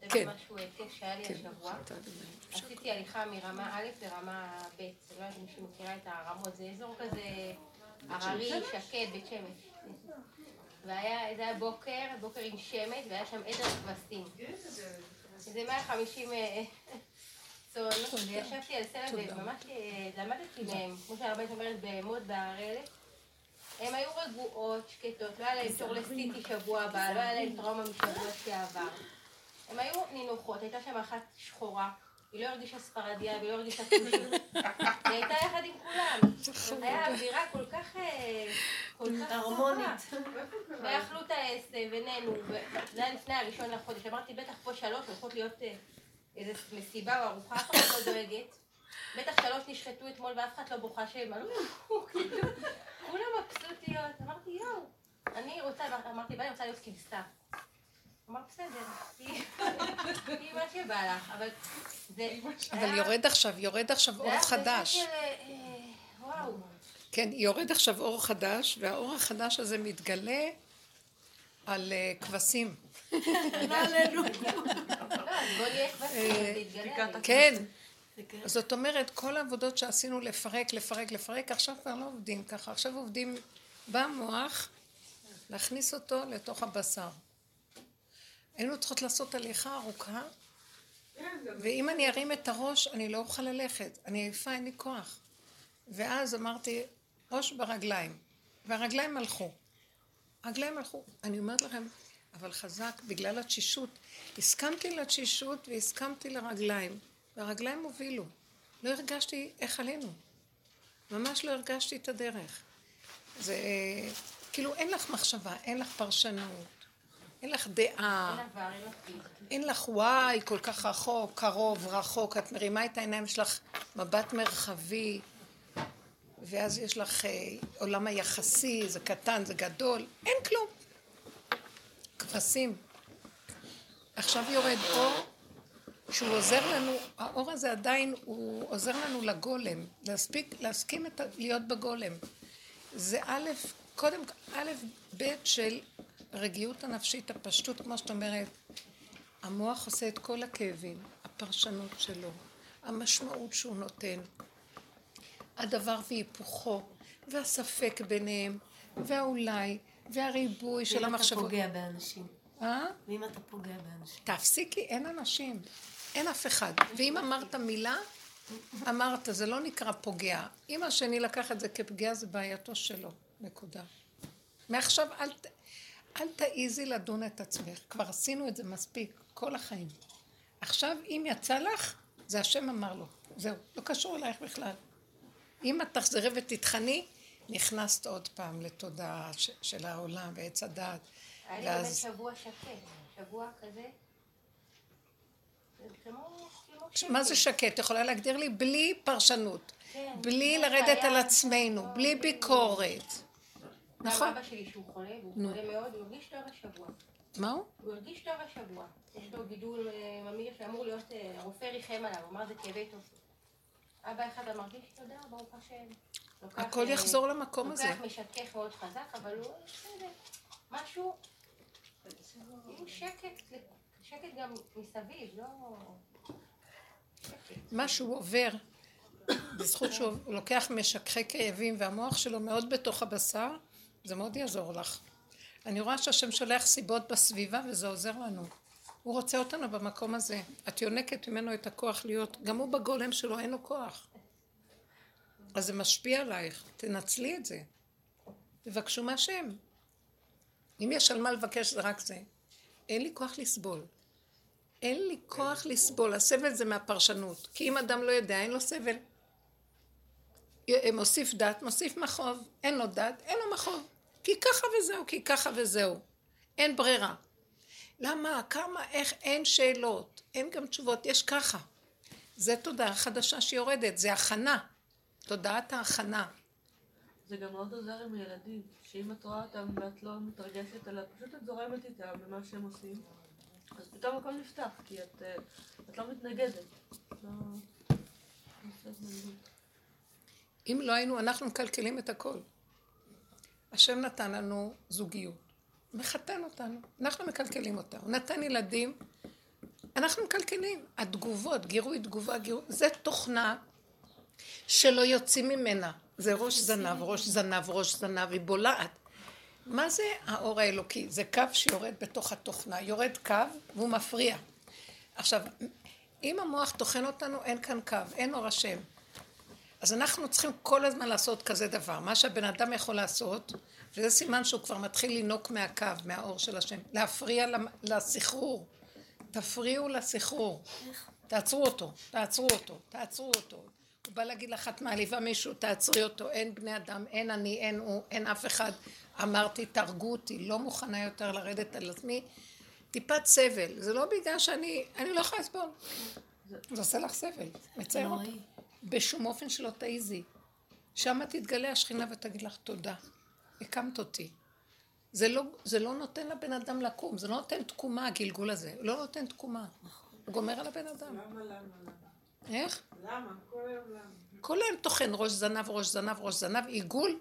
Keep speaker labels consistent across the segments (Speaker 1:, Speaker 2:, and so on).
Speaker 1: כתב
Speaker 2: כן.
Speaker 1: משהו כיף שהיה לי
Speaker 2: כן,
Speaker 1: השבוע. עשיתי הליכה מרמה א' לרמה ב', אני לא יודעת אם מישהו מכירה את הרמות, זה אזור כזה הררי, שקט, בית שמש. והיה, זה היה בוקר, בוקר עם שמש, והיה שם עדר כבשים. זה 150 אה, צאן, וישבתי על סלע וממש אה, למדתי מהם, כמו שהרבנית אומרת, בהמות בהר אלף. הן היו רגועות, שקטות, לא היה להן תור לסיטי שבוע הבא, לא היה להן טראומה משבוע שעבר. הן היו נינוחות, הייתה שם אחת שחורה, היא לא הרגישה ספרדיה והיא לא הרגישה כושית. היא הייתה יחד עם כולם. היה אווירה כל כך... אה, כל כך
Speaker 3: הרמונית.
Speaker 1: ואכלו את העשב ונהנו, וזה היה לפני הראשון לחודש. אמרתי, בטח פה שלוש הולכות להיות אה, איזה מסיבה או ארוחה, אף אחד לא דואגת. בטח שלוש נשחטו אתמול ואף אחד לא בוכה שהם עלו, כאילו, כולם מבסוטיות. אמרתי, יואו, אני רוצה, אמרתי, אני רוצה להיות כבשה. אמר, בסדר, היא מה שבא לך, אבל זה...
Speaker 2: אבל יורד עכשיו, יורד עכשיו אור חדש.
Speaker 1: אה, אה.
Speaker 2: כן, יורד עכשיו אור חדש, והאור החדש הזה מתגלה על אה, כבשים.
Speaker 1: יתגלה.
Speaker 2: כן. זאת אומרת, כל העבודות שעשינו לפרק, לפרק, לפרק, עכשיו כבר לא עובדים ככה. עכשיו עובדים במוח, להכניס אותו לתוך הבשר. היינו צריכות לעשות הליכה ארוכה, ואם אני ארים את הראש, אני לא אוכל ללכת. אני עייפה, אין לי כוח. ואז אמרתי, ראש ברגליים. והרגליים הלכו. הרגליים הלכו. אני אומרת לכם, אבל חזק, בגלל התשישות. הסכמתי לתשישות והסכמתי לרגליים. והרגליים הובילו. לא הרגשתי איך עלינו. ממש לא הרגשתי את הדרך. זה כאילו אין לך מחשבה, אין לך פרשנות, אין לך דעה,
Speaker 1: אין לך
Speaker 2: וואי כל כך רחוק, קרוב, רחוק, את מרימה את העיניים, יש לך מבט מרחבי, ואז יש לך אה, עולם היחסי, זה קטן, זה גדול, אין כלום. כבשים. עכשיו יורד אור שהוא עוזר לנו, האור הזה עדיין, הוא עוזר לנו לגולם, להספיק, להסכים את, להיות בגולם. זה א', קודם, א', ב' של רגיעות הנפשית, הפשטות, כמו שאת אומרת, המוח עושה את כל הכאבים, הפרשנות שלו, המשמעות שהוא נותן, הדבר והיפוכו, והספק ביניהם, והאולי, והריבוי של
Speaker 3: ואם אתה
Speaker 2: המחשבות.
Speaker 3: פוגע באנשים.
Speaker 2: אה?
Speaker 3: ואם אתה פוגע באנשים.
Speaker 2: תפסיקי, אין אנשים, אין אף אחד. ואם אמרת מילה, אמרת, זה לא נקרא פוגע. אם השני לקח את זה כפגיעה, זה בעייתו שלו. נקודה. מעכשיו אל, אל תעיזי לדון את עצמך. כבר עשינו את זה מספיק, כל החיים. עכשיו, אם יצא לך, זה השם אמר לו. זהו, לא קשור אלייך בכלל. אם את תחזרי ותטחני, נכנסת עוד פעם לתודעה ש- של העולם ועץ הדעת.
Speaker 1: היה לי באמת שבוע שקט, שבוע כזה.
Speaker 2: מה זה
Speaker 1: שקט.
Speaker 2: את יכולה להגדיר לי בלי פרשנות,
Speaker 1: כן,
Speaker 2: בלי לרדת. על עצמנו, בלי ביקורת.
Speaker 1: גם
Speaker 2: נכון.
Speaker 1: אבא שלי שהוא חולה, והוא. חולה מאוד, הוא הרגיש טוב השבוע.
Speaker 2: מה הוא?
Speaker 1: הוא הרגיש טוב השבוע. יש לו גידול אה, ממיר שאמור להיות, אה, הרופא ריחם עליו, הוא אמר זה כאבי תופת. אבא אחד אמר לי, תודה, ברוך השם.
Speaker 2: הכל
Speaker 1: אה,
Speaker 2: יחזור למקום הזה.
Speaker 1: לוקח משכך מאוד חזק, אבל הוא בסדר. משהו, עם שקט, שקט גם מסביב, לא...
Speaker 2: מה שהוא עובר, בזכות שהוא לוקח משככי כאבים והמוח שלו מאוד בתוך הבשר, זה מאוד יעזור לך. אני רואה שהשם שולח סיבות בסביבה וזה עוזר לנו. הוא רוצה אותנו במקום הזה. את יונקת ממנו את הכוח להיות, גם הוא בגולם שלו אין לו כוח. אז זה משפיע עלייך, תנצלי את זה. תבקשו מהשם. אם יש על מה לבקש זה רק זה. אין לי כוח לסבול. אין לי כוח לסבול, הסבל זה מהפרשנות. כי אם אדם לא יודע, אין לו סבל. מוסיף דת, מוסיף מחוב. אין לו דת, אין לו מחוב. כי ככה וזהו, כי ככה וזהו. אין ברירה. למה? כמה? איך? אין שאלות. אין גם תשובות. יש ככה. זה תודעה חדשה שיורדת, זה הכנה. תודעת ההכנה.
Speaker 4: זה גם מאוד עוזר עם ילדים, שאם את רואה אותם ואת לא מתרגשת, אלא פשוט את זורמת איתם במה שהם עושים, אז פתאום הכל נפתח, כי את, אה, את לא מתנגדת. לא... לא.
Speaker 2: אם לא היינו, אנחנו מקלקלים את הכל. השם נתן לנו זוגיות, מחתן אותנו, אנחנו מקלקלים אותה. הוא נתן ילדים, אנחנו מקלקלים. התגובות, גירוי תגובה, גירוי, זה תוכנה שלא יוצאים ממנה. זה ראש זנב, ראש זנב, ראש זנב, היא בולעת. מה זה האור האלוקי? זה קו שיורד בתוך התוכנה. יורד קו והוא מפריע. עכשיו, אם המוח טוחן אותנו, אין כאן קו, אין אור השם. אז אנחנו צריכים כל הזמן לעשות כזה דבר. מה שהבן אדם יכול לעשות, וזה סימן שהוא כבר מתחיל לינוק מהקו, מהאור של השם, להפריע לסחרור. תפריעו לסחרור. תעצרו אותו, תעצרו אותו, תעצרו אותו. הוא בא להגיד לך, את מעליבה מישהו, תעצרי אותו, אין בני אדם, אין אני, אין הוא, אין אף אחד. אמרתי, תהרגו אותי, לא מוכנה יותר לרדת על עצמי. טיפת סבל, זה לא בגלל שאני, אני לא יכולה לסבול. זה עושה לך סבל, מצייר אותו. בשום אופן שלא תעיזי. שם תתגלה השכינה ותגיד לך תודה. הקמת אותי. זה לא, זה לא נותן לבן אדם לקום, זה לא נותן תקומה הגלגול הזה, לא נותן תקומה. הוא גומר על הבן אדם.
Speaker 5: למה, למה, למה?
Speaker 2: איך?
Speaker 5: למה? כל היום למה?
Speaker 2: כל היום טוחן ראש זנב, ראש זנב, ראש זנב, עיגול,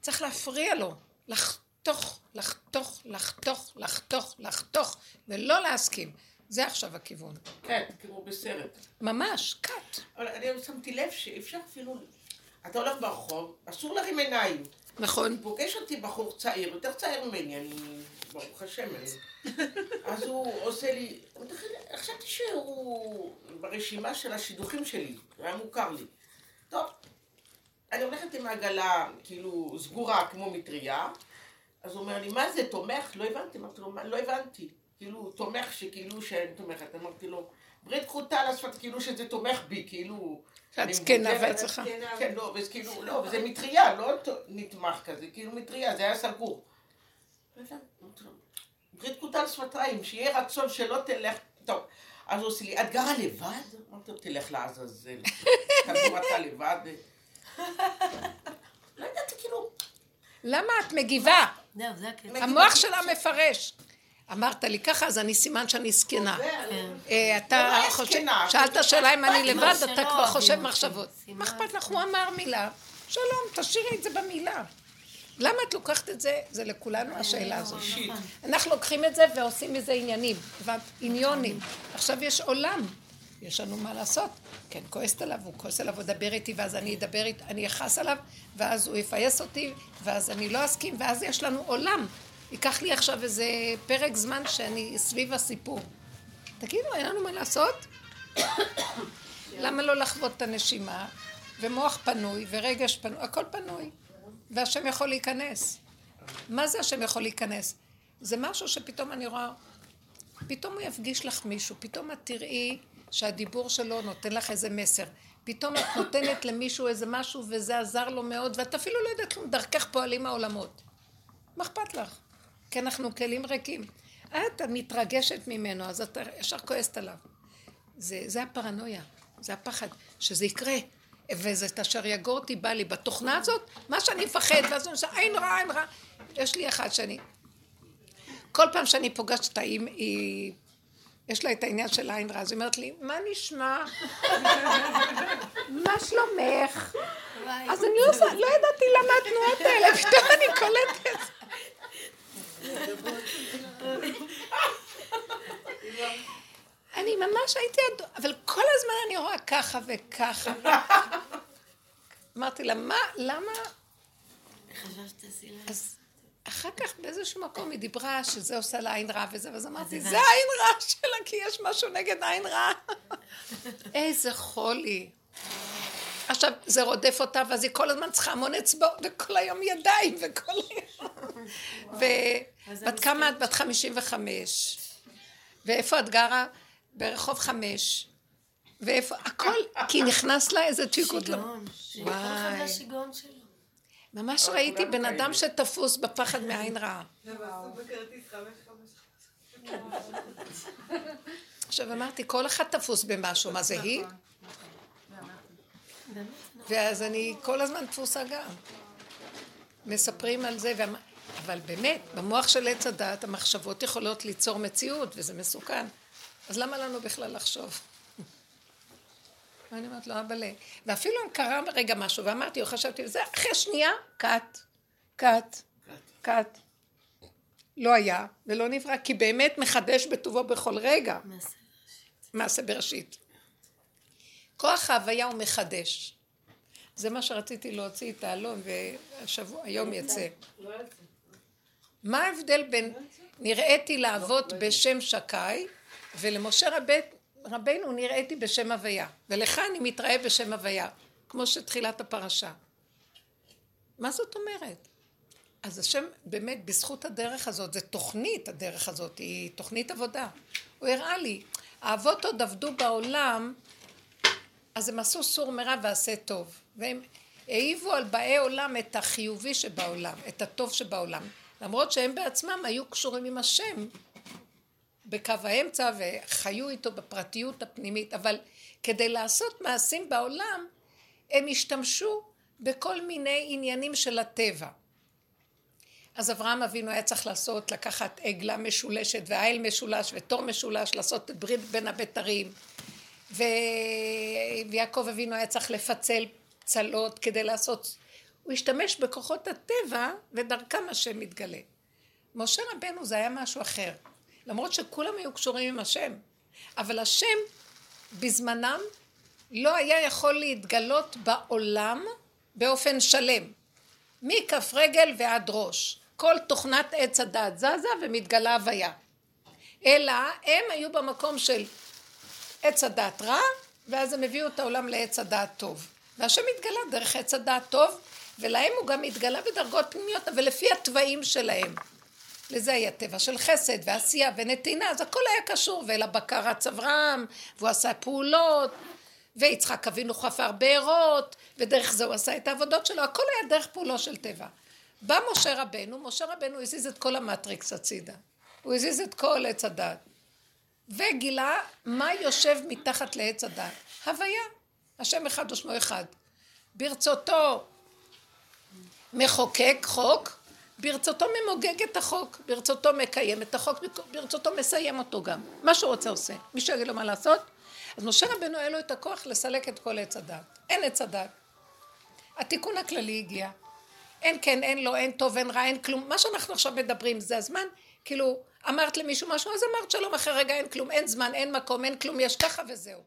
Speaker 2: צריך להפריע לו, לחתוך, לחתוך, לחתוך, לחתוך, לחתוך, ולא להסכים. זה עכשיו הכיוון.
Speaker 6: כן, כמו בסרט.
Speaker 2: ממש, קאט.
Speaker 6: אבל אני שמתי לב שאפשר אפילו... אתה הולך ברחוב, אסור להרים עיניים.
Speaker 2: נכון.
Speaker 6: פוגש אותי בחור צעיר, יותר צעיר ממני, אני... ברוך השם. אז הוא עושה לי... חשבתי שהוא ברשימה של השידוכים שלי, הוא היה מוכר לי. טוב, אני הולכת עם העגלה, כאילו, סגורה כמו מטריה, אז הוא אומר לי, מה זה, תומך? לא הבנתי, אמרתי לו, לא הבנתי. כאילו, תומך שכאילו שאני תומכת. אמרתי לו, ברית כרותה על השפת, כאילו שזה תומך בי, כאילו...
Speaker 2: את זקנה ואצלך.
Speaker 6: כן, לא, וזה כאילו, לא, וזה מטריה, לא נתמך כזה, כאילו מטריה, זה היה סגור. ברית כרותה על שפתיים, שיהיה רצון שלא תלך, טוב. אז הוא עושה לי, את גרה לבד? אמרתי לו, תלך לעזאזל. תגור אתה לבד. לא ידעתי, כאילו...
Speaker 2: למה את מגיבה? המוח שלה מפרש. אמרת לי ככה, אז אני סימן שאני זקנה. אה, אתה חושב, שאלת שאלה אם אני לבד, אתה כבר חושב מחשבות. מה אכפת לך? הוא אמר מילה. שלום, תשאירי את זה במילה. למה את לוקחת את זה? זה לכולנו השאלה הזאת. אנחנו לוקחים את זה ועושים מזה עניינים, עניונים. עכשיו יש עולם, יש לנו מה לעשות. כן, כועסת עליו, הוא כועס עליו, הוא ידבר איתי, ואז אני אדבר איתו, אני אכעס עליו, ואז הוא יפייס אותי, ואז אני לא אסכים, ואז יש לנו עולם. ייקח לי עכשיו איזה פרק זמן שאני סביב הסיפור. תגידו, אין לנו מה לעשות? למה לא לחוות את הנשימה? ומוח פנוי, ורגש פנוי, הכל פנוי. והשם יכול להיכנס. מה זה השם יכול להיכנס? זה משהו שפתאום אני רואה, פתאום הוא יפגיש לך מישהו, פתאום את תראי שהדיבור שלו נותן לך איזה מסר. פתאום את נותנת למישהו איזה משהו וזה עזר לו מאוד, ואת אפילו לא יודעת כלום, דרכך פועלים העולמות. מה אכפת לך? כי אנחנו כלים ריקים. את מתרגשת ממנו, אז את ישר כועסת עליו. זה, זה הפרנויה, זה הפחד, שזה יקרה. וזה את אשר יגור אותי בא לי בתוכנה הזאת, מה שאני מפחד, ואז אני עושה עין רע, עין רע. יש לי אחת שאני... כל פעם שאני פוגשת אותה, היא, היא... יש לה את העניין של עין רע, אז היא אומרת לי, מה נשמע? מה שלומך? אז אני לא ידעתי למה התנועות האלה, פתאום אני קולטת. אני ממש הייתי, אבל כל הזמן אני רואה ככה וככה. אמרתי לה, מה, למה? אז אחר כך באיזשהו מקום היא דיברה שזה עושה לה עין רע וזה, ואז אמרתי, זה עין רע שלה, כי יש משהו נגד עין רע. איזה חולי. עכשיו, זה רודף אותה, ואז היא כל הזמן צריכה המון אצבעות, וכל היום ידיים, וכל היום... ובת כמה את? בת חמישים וחמש. ואיפה את גרה? ברחוב חמש. ואיפה, הכל, כי נכנס לה איזה צ'יקות.
Speaker 3: שיגעון. כל אחד והשיגעון שלו.
Speaker 2: ממש ראיתי בן אדם שתפוס בפחד מעין רעה. עכשיו אמרתי, כל אחד תפוס במשהו, מה זה היא? ואז אני כל הזמן תפוסה גם. מספרים על זה, ואמ... אבל באמת, במוח של עץ הדת המחשבות יכולות ליצור מציאות, וזה מסוכן. אז למה לנו בכלל לחשוב? ואני אומרת לו, אבל... ואפילו אם קרה רגע משהו, ואמרתי, או חשבתי, וזה, אחרי שנייה, קאט, קאט, קאט. לא היה ולא נברא, כי באמת מחדש בטובו בכל רגע. מעשה בראשית. כוח ההוויה הוא מחדש. זה מה שרציתי להוציא את האלון, והיום יצא. מה ההבדל בין נראיתי לאבות בשם שקי, ולמשה רב... רבנו נראיתי בשם הוויה, ולך אני מתראה בשם הוויה, כמו שתחילת הפרשה. מה זאת אומרת? אז השם באמת בזכות הדרך הזאת, זה תוכנית הדרך הזאת, היא תוכנית עבודה. הוא הראה לי, האבות עוד עבדו בעולם, אז הם עשו סור מרע ועשה טוב. והם העיבו על באי עולם את החיובי שבעולם, את הטוב שבעולם. למרות שהם בעצמם היו קשורים עם השם בקו האמצע וחיו איתו בפרטיות הפנימית, אבל כדי לעשות מעשים בעולם, הם השתמשו בכל מיני עניינים של הטבע. אז אברהם אבינו היה צריך לעשות, לקחת עגלה משולשת והאל משולש ותור משולש, לעשות את ברית בין הבתרים. ויעקב אבינו היה צריך לפצל צלות כדי לעשות, הוא השתמש בכוחות הטבע ודרכם השם מתגלה. משה רבנו זה היה משהו אחר, למרות שכולם היו קשורים עם השם, אבל השם בזמנם לא היה יכול להתגלות בעולם באופן שלם, מכף רגל ועד ראש. כל תוכנת עץ הדת זזה ומתגלה הוויה. אלא הם היו במקום של עץ הדת רע, ואז הם הביאו את העולם לעץ הדעת טוב. והשם התגלה דרך עץ הדעת טוב, ולהם הוא גם התגלה בדרגות פנימיות, אבל לפי התוואים שלהם. לזה היה טבע של חסד ועשייה ונתינה, אז הכל היה קשור, ואל הבקר רץ אברהם, והוא עשה פעולות, ויצחק אבינו חפר בארות, ודרך זה הוא עשה את העבודות שלו, הכל היה דרך פעולו של טבע. בא משה רבנו, משה רבנו הזיז את כל המטריקס הצידה. הוא הזיז את כל עץ הדת. וגילה מה יושב מתחת לעץ הדת. הוויה. השם אחד ושמו אחד. ברצותו מחוקק חוק, ברצותו ממוגג את החוק, ברצותו מקיים את החוק, ברצותו מסיים אותו גם. מה שהוא רוצה עושה. מי שיגיד לו מה לעשות? אז משה רבנו היה לו את הכוח לסלק את כל עץ הדת. אין עץ הדת. התיקון הכללי הגיע. אין כן, אין לא, אין טוב, אין רע, אין כלום. מה שאנחנו עכשיו מדברים זה הזמן, כאילו, אמרת למישהו משהו, אז אמרת שלום, אחרי רגע אין כלום, אין זמן, אין מקום, אין כלום, יש ככה וזהו.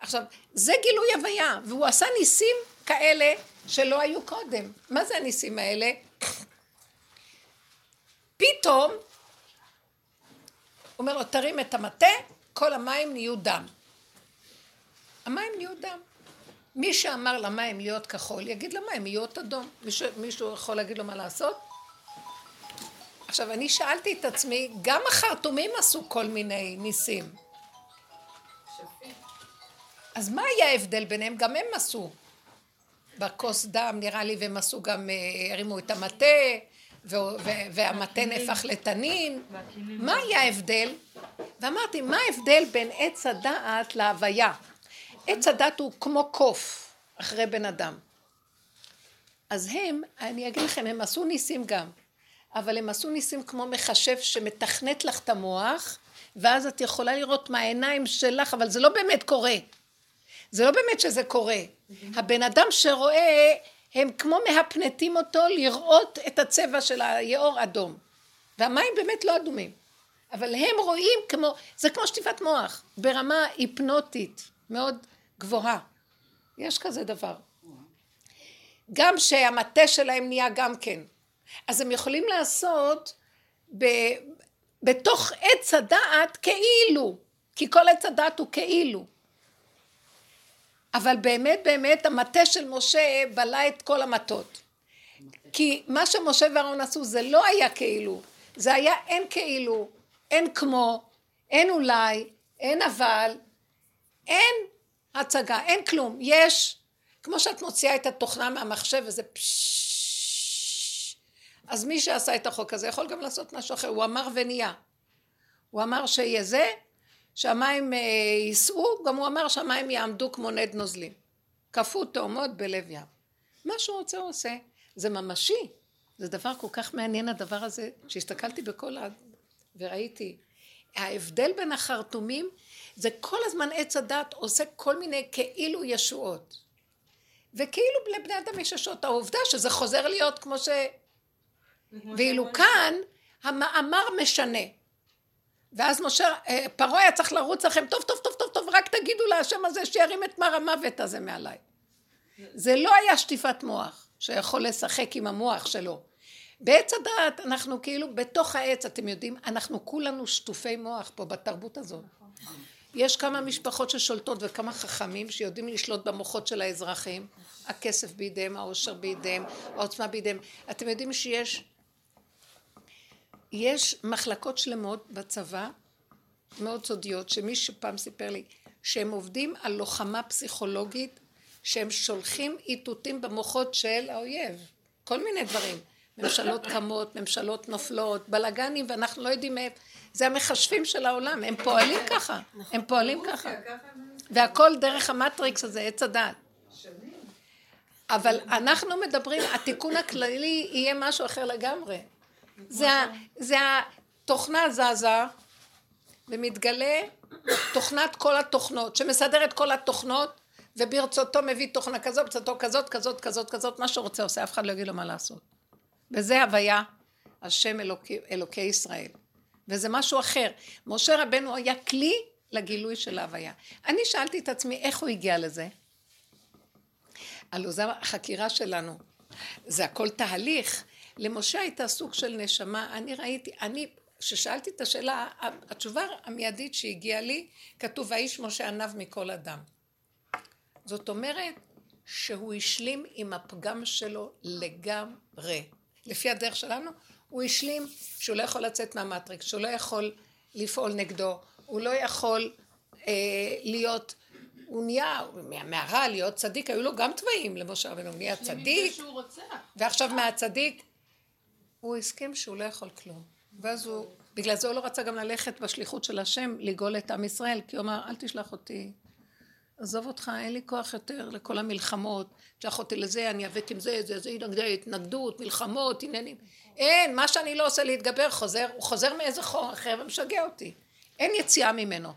Speaker 2: עכשיו, זה גילוי הוויה, והוא עשה ניסים כאלה שלא היו קודם. מה זה הניסים האלה? פתאום, אומר לו, תרים את המטה, כל המים נהיו דם. המים נהיו דם. מי שאמר למים להיות כחול, יגיד למים להיות אדום. מישהו, מישהו יכול להגיד לו מה לעשות? עכשיו, אני שאלתי את עצמי, גם החרטומים עשו כל מיני ניסים. אז מה היה ההבדל ביניהם? גם הם עשו. בכוס דם, נראה לי, והם עשו גם, אה, הרימו את המטה, והמטה נהפך לתנין. מה היה ההבדל? ואמרתי, מה ההבדל בין עץ הדעת להוויה? עץ הדת הוא כמו קוף אחרי בן אדם. אז הם, אני אגיד לכם, הם עשו ניסים גם, אבל הם עשו ניסים כמו מחשב שמתכנת לך את המוח, ואז את יכולה לראות מהעיניים שלך, אבל זה לא באמת קורה. זה לא באמת שזה קורה. הבן אדם שרואה, הם כמו מהפנטים אותו לראות את הצבע של היאור אדום. והמים באמת לא אדומים. אבל הם רואים כמו, זה כמו שטיפת מוח, ברמה היפנוטית, מאוד גבוהה. יש כזה דבר. גם שהמטה שלהם נהיה גם כן. אז הם יכולים לעשות ב, בתוך עץ הדעת כאילו, כי כל עץ הדעת הוא כאילו. אבל באמת באמת המטה של משה בלע את כל המטות. כי מה שמשה ואהרון עשו זה לא היה כאילו, זה היה אין כאילו, אין כמו, אין אולי, אין אבל, אין הצגה, אין כלום, יש, כמו שאת מוציאה את התוכנה מהמחשב וזה פששש, אז מי שעשה את החוק הזה יכול גם לעשות משהו אחר, הוא אמר ונהיה, הוא אמר שיהיה זה, שהמים אה, ייסעו, גם הוא אמר שהמים יעמדו כמו נד נוזלים, קפוא תאומות בלב ים, מה שהוא רוצה הוא עושה, זה ממשי, זה דבר כל כך מעניין הדבר הזה, שהסתכלתי בכל ה... וראיתי, ההבדל בין החרטומים זה כל הזמן עץ הדת עושה כל מיני כאילו ישועות. וכאילו לבני אדם יש ישועות. העובדה שזה חוזר להיות כמו ש... ואילו כאן המאמר משנה. ואז משה, אה, פרעה היה צריך לרוץ לכם, טוב, טוב, טוב, טוב, טוב, רק תגידו להשם הזה שירים את מר המוות הזה מעליי. זה לא היה שטיפת מוח, שיכול לשחק עם המוח שלו. בעץ הדעת, אנחנו כאילו בתוך העץ, אתם יודעים, אנחנו כולנו שטופי מוח פה בתרבות הזאת. יש כמה משפחות ששולטות וכמה חכמים שיודעים לשלוט במוחות של האזרחים. הכסף בידיהם, העושר בידיהם, העוצמה בידיהם. אתם יודעים שיש יש מחלקות שלמות בצבא, מאוד סודיות, שמי שפעם סיפר לי, שהם עובדים על לוחמה פסיכולוגית, שהם שולחים איתותים במוחות של האויב. כל מיני דברים. ממשלות קמות, ממשלות נופלות, בלאגנים, ואנחנו לא יודעים מאיפה. זה המחשבים של העולם, הם פועלים ככה, הם פועלים ככה. והכל דרך המטריקס הזה, עץ הדעת. אבל אנחנו מדברים, התיקון הכללי יהיה משהו אחר לגמרי. זה, זה התוכנה זזה ומתגלה תוכנת כל התוכנות, שמסדר את כל התוכנות וברצותו מביא תוכנה כזאת, ברצותו כזאת, כזאת, כזאת, כזאת, מה שרוצה עושה, אף אחד לא יגיד לו מה לעשות. וזה הוויה השם אלוקי, אלוקי ישראל. וזה משהו אחר. משה רבנו היה כלי לגילוי של ההוויה. אני שאלתי את עצמי איך הוא הגיע לזה. הלוא זו החקירה שלנו. זה הכל תהליך. למשה הייתה סוג של נשמה, אני ראיתי, אני, כששאלתי את השאלה, התשובה המיידית שהגיעה לי, כתוב האיש משה עניו מכל אדם. זאת אומרת שהוא השלים עם הפגם שלו לגמרי. לפי הדרך שלנו, הוא השלים שהוא לא יכול לצאת מהמטריקס, שהוא לא יכול לפעול נגדו, הוא לא יכול אה, להיות, הוא נהיה, מהרע להיות צדיק, היו לו גם תוואים למשה רבנו, הוא נהיה צדיק, ועכשיו מהצדיק הוא הסכים שהוא לא יכול כלום. ואז הוא, בגלל זה הוא לא רצה גם ללכת בשליחות של השם לגאול את עם ישראל, כי הוא אמר, אל תשלח אותי, עזוב אותך, אין לי כוח יותר לכל המלחמות, תשלח אותי לזה, אני אאבק עם זה, זה, זה התנגדות, מלחמות, עניינים. אין, מה שאני לא עושה להתגבר, חוזר, הוא חוזר מאיזה חור אחר ומשגע אותי. אין יציאה ממנו.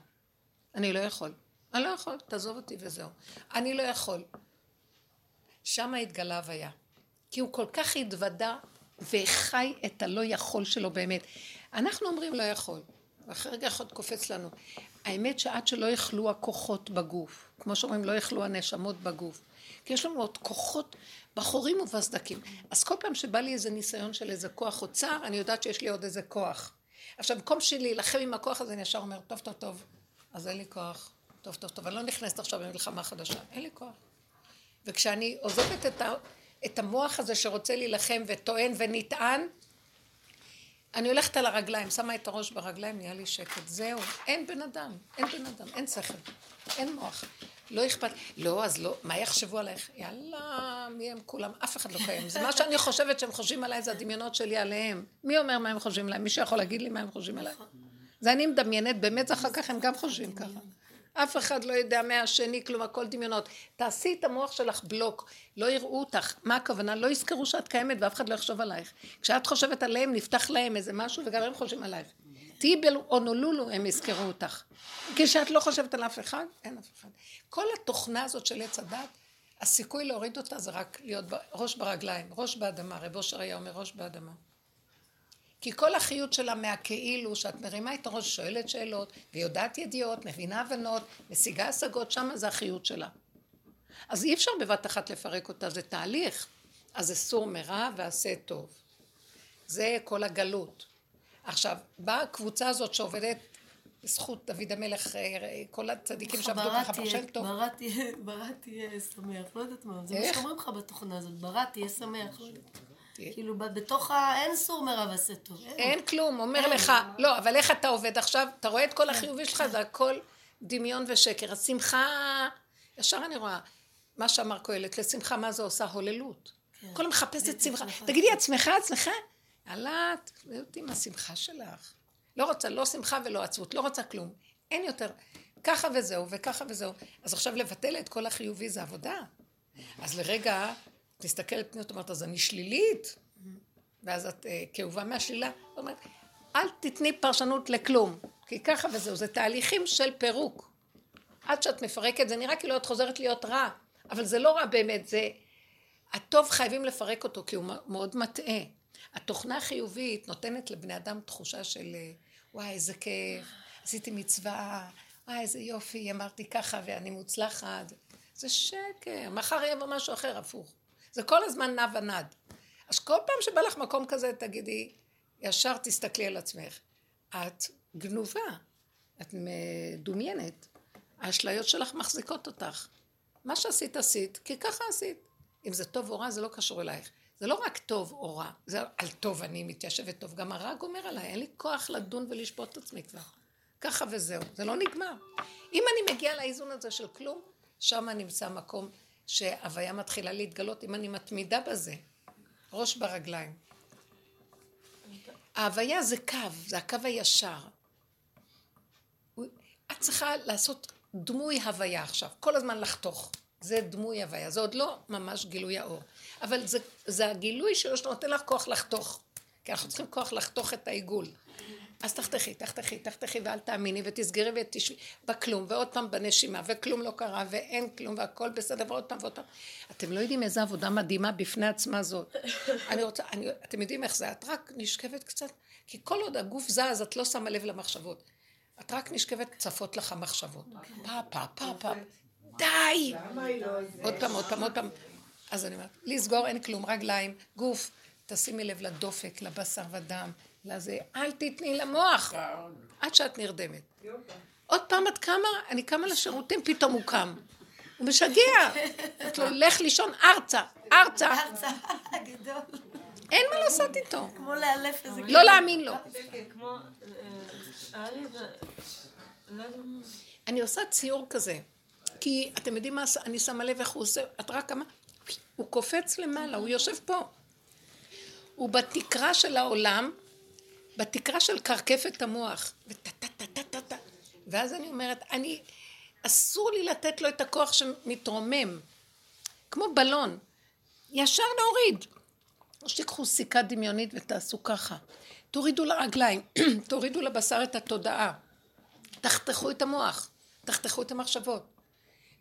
Speaker 2: אני לא יכול. אני לא יכול, תעזוב אותי וזהו. אני לא יכול. שם התגלה הוויה. כי הוא כל כך התוודה וחי את הלא יכול שלו באמת. אנחנו אומרים לא יכול, ואחרי רגע אחד קופץ לנו. האמת שעד שלא יכלו הכוחות בגוף, כמו שאומרים לא יכלו הנשמות בגוף, כי יש לנו עוד כוחות בחורים ובסדקים. אז כל פעם שבא לי איזה ניסיון של איזה כוח אוצר, אני יודעת שיש לי עוד איזה כוח. עכשיו, במקום שלי להילחם עם הכוח הזה, אני ישר אומר, טוב, טוב, טוב, אז אין לי כוח. טוב, טוב, טוב, אני לא נכנסת עכשיו במלחמה חדשה, אין לי כוח. וכשאני עוזבת את ה... את המוח הזה שרוצה להילחם וטוען ונטען, אני הולכת על הרגליים, שמה את הראש ברגליים, נהיה לי שקט. זהו, אין בן אדם, אין בן אדם, אין שכל, אין מוח. לא אכפת, לא, אז לא, מה יחשבו עלייך? יאללה, מי הם כולם? אף אחד לא קיים. זה מה שאני חושבת שהם חושבים עליי, זה הדמיונות שלי עליהם. מי אומר מה הם חושבים עליי? מישהו יכול להגיד לי מה הם חושבים עליי? זה אני מדמיינת, באמת אחר כך הם גם חושבים ככה. אף אחד לא יודע מהשני, כלום, הכל דמיונות. תעשי את המוח שלך בלוק, לא יראו אותך. מה הכוונה? לא יזכרו שאת קיימת ואף אחד לא יחשוב עלייך. כשאת חושבת עליהם, נפתח להם איזה משהו וגם הם חושבים עלייך. תהיי באונולולו, הם יזכרו אותך. כשאת לא חושבת על אף אחד, אין אף אחד. כל התוכנה הזאת של עץ הדת, הסיכוי להוריד אותה זה רק להיות ראש ברגליים, ראש באדמה. רב אושר היה אומר ראש באדמה. כי כל החיות שלה מהכאילו, שאת מרימה את הראש, שואלת שאלות, ויודעת ידיעות, מבינה הבנות, משיגה השגות, שמה זה החיות שלה. אז אי אפשר בבת אחת לפרק אותה, זה תהליך. אז זה סור מרע ועשה טוב. זה כל הגלות. עכשיו, באה הקבוצה הזאת שעובדת בזכות דוד המלך, אה, כל הצדיקים שעבדו ככה פרשן טוב.
Speaker 3: ברת תהיה שמח, לא יודעת מה, זה מה שאומרים לך בתוכנה הזאת, ברת תהיה שמח. לא כאילו בתוך ה... אין סור מרע ועשה טוב.
Speaker 2: אין כלום, אומר לך, לא, אבל איך אתה עובד עכשיו? אתה רואה את כל כן. החיובי שלך, זה הכל דמיון ושקר. השמחה, ישר אני רואה, מה שאמר קהלת, לשמחה מה זה עושה? הוללות. כן. כל מחפשת שמחה. תגידי, את שמחה עצמך? יאללה, תקראי אותי עם השמחה שלך. לא רוצה לא שמחה ולא עצבות, לא רוצה כלום. אין יותר. ככה וזהו, וככה וזהו. אז עכשיו לבטל את כל החיובי זה עבודה. אז לרגע את מסתכלת פנימה, את אומרת, אז אני שלילית, ואז את אה, כאובה מהשלילה, אומרת, אל תתני פרשנות לכלום, כי ככה וזהו, זה תהליכים של פירוק. עד שאת מפרקת, זה נראה כאילו את חוזרת להיות רע, אבל זה לא רע באמת, זה... הטוב חייבים לפרק אותו, כי הוא מאוד מטעה. התוכנה החיובית נותנת לבני אדם תחושה של... אה, וואי, איזה כיף, עשיתי מצווה, וואי, איזה יופי, אמרתי ככה ואני מוצלחת. זה שקר, מחר יהיה משהו אחר, הפוך. זה כל הזמן נע ונד. אז כל פעם שבא לך מקום כזה, תגידי, ישר תסתכלי על עצמך. את גנובה, את מדומיינת. האשליות שלך מחזיקות אותך. מה שעשית עשית, כי ככה עשית. אם זה טוב או רע, זה לא קשור אלייך. זה לא רק טוב או רע, זה על טוב אני מתיישבת טוב, גם הרע גומר עליי, אין לי כוח לדון ולשפוט את עצמי כבר. ככה וזהו, זה לא נגמר. אם אני מגיעה לאיזון הזה של כלום, שם נמצא מקום שהוויה מתחילה להתגלות, אם אני מתמידה בזה, ראש ברגליים. ההוויה זה קו, זה הקו הישר. את צריכה לעשות דמוי הוויה עכשיו, כל הזמן לחתוך. זה דמוי הוויה, זה עוד לא ממש גילוי האור. אבל זה, זה הגילוי שלו שנותן לך כוח לחתוך. כי אנחנו צריכים כוח לחתוך את העיגול. אז תחתכי, תחתכי, תחתכי ואל תאמיני ותסגרי ותשבי בכלום ועוד פעם בנשימה וכלום לא קרה ואין כלום והכל בסדר ועוד פעם ועוד פעם. אתם לא יודעים איזה עבודה מדהימה בפני עצמה זאת. אני רוצה, אני, אתם יודעים איך זה, את רק נשכבת קצת, כי כל עוד הגוף זז את לא שמה לב למחשבות. את רק נשכבת, צפות לך מחשבות. פה, פה, פה, פה. די! עוד פעם, עוד פעם, עוד פעם. אז אני אומרת, לסגור אין כלום, רגליים, גוף, תשימי לב לדופק, לבשר ודם, לזה, אל תתני למוח, עד שאת נרדמת. עוד פעם את קמה, אני קמה לשירותים, פתאום הוא קם. הוא משגע. את לו, לך לישון ארצה, ארצה.
Speaker 3: ארצה, גדול.
Speaker 2: אין מה לעשות איתו.
Speaker 3: כמו לאלף איזה...
Speaker 2: לא להאמין לו.
Speaker 4: כמו, אה. לא
Speaker 2: אני עושה ציור כזה. כי אתם יודעים מה, אני שמה לב איך הוא עושה, את רק כמה, הוא קופץ למעלה, הוא יושב פה. הוא בתקרה של העולם, בתקרה של קרקפת המוח, וטה-טה-טה-טה-טה. ואז אני אומרת, אני, אסור לי לתת לו את הכוח שמתרומם, כמו בלון, ישר להוריד. או שתיקחו סיכה דמיונית ותעשו ככה. תורידו לרגליים, תורידו לבשר את התודעה, תחתכו את המוח, תחתכו את המחשבות.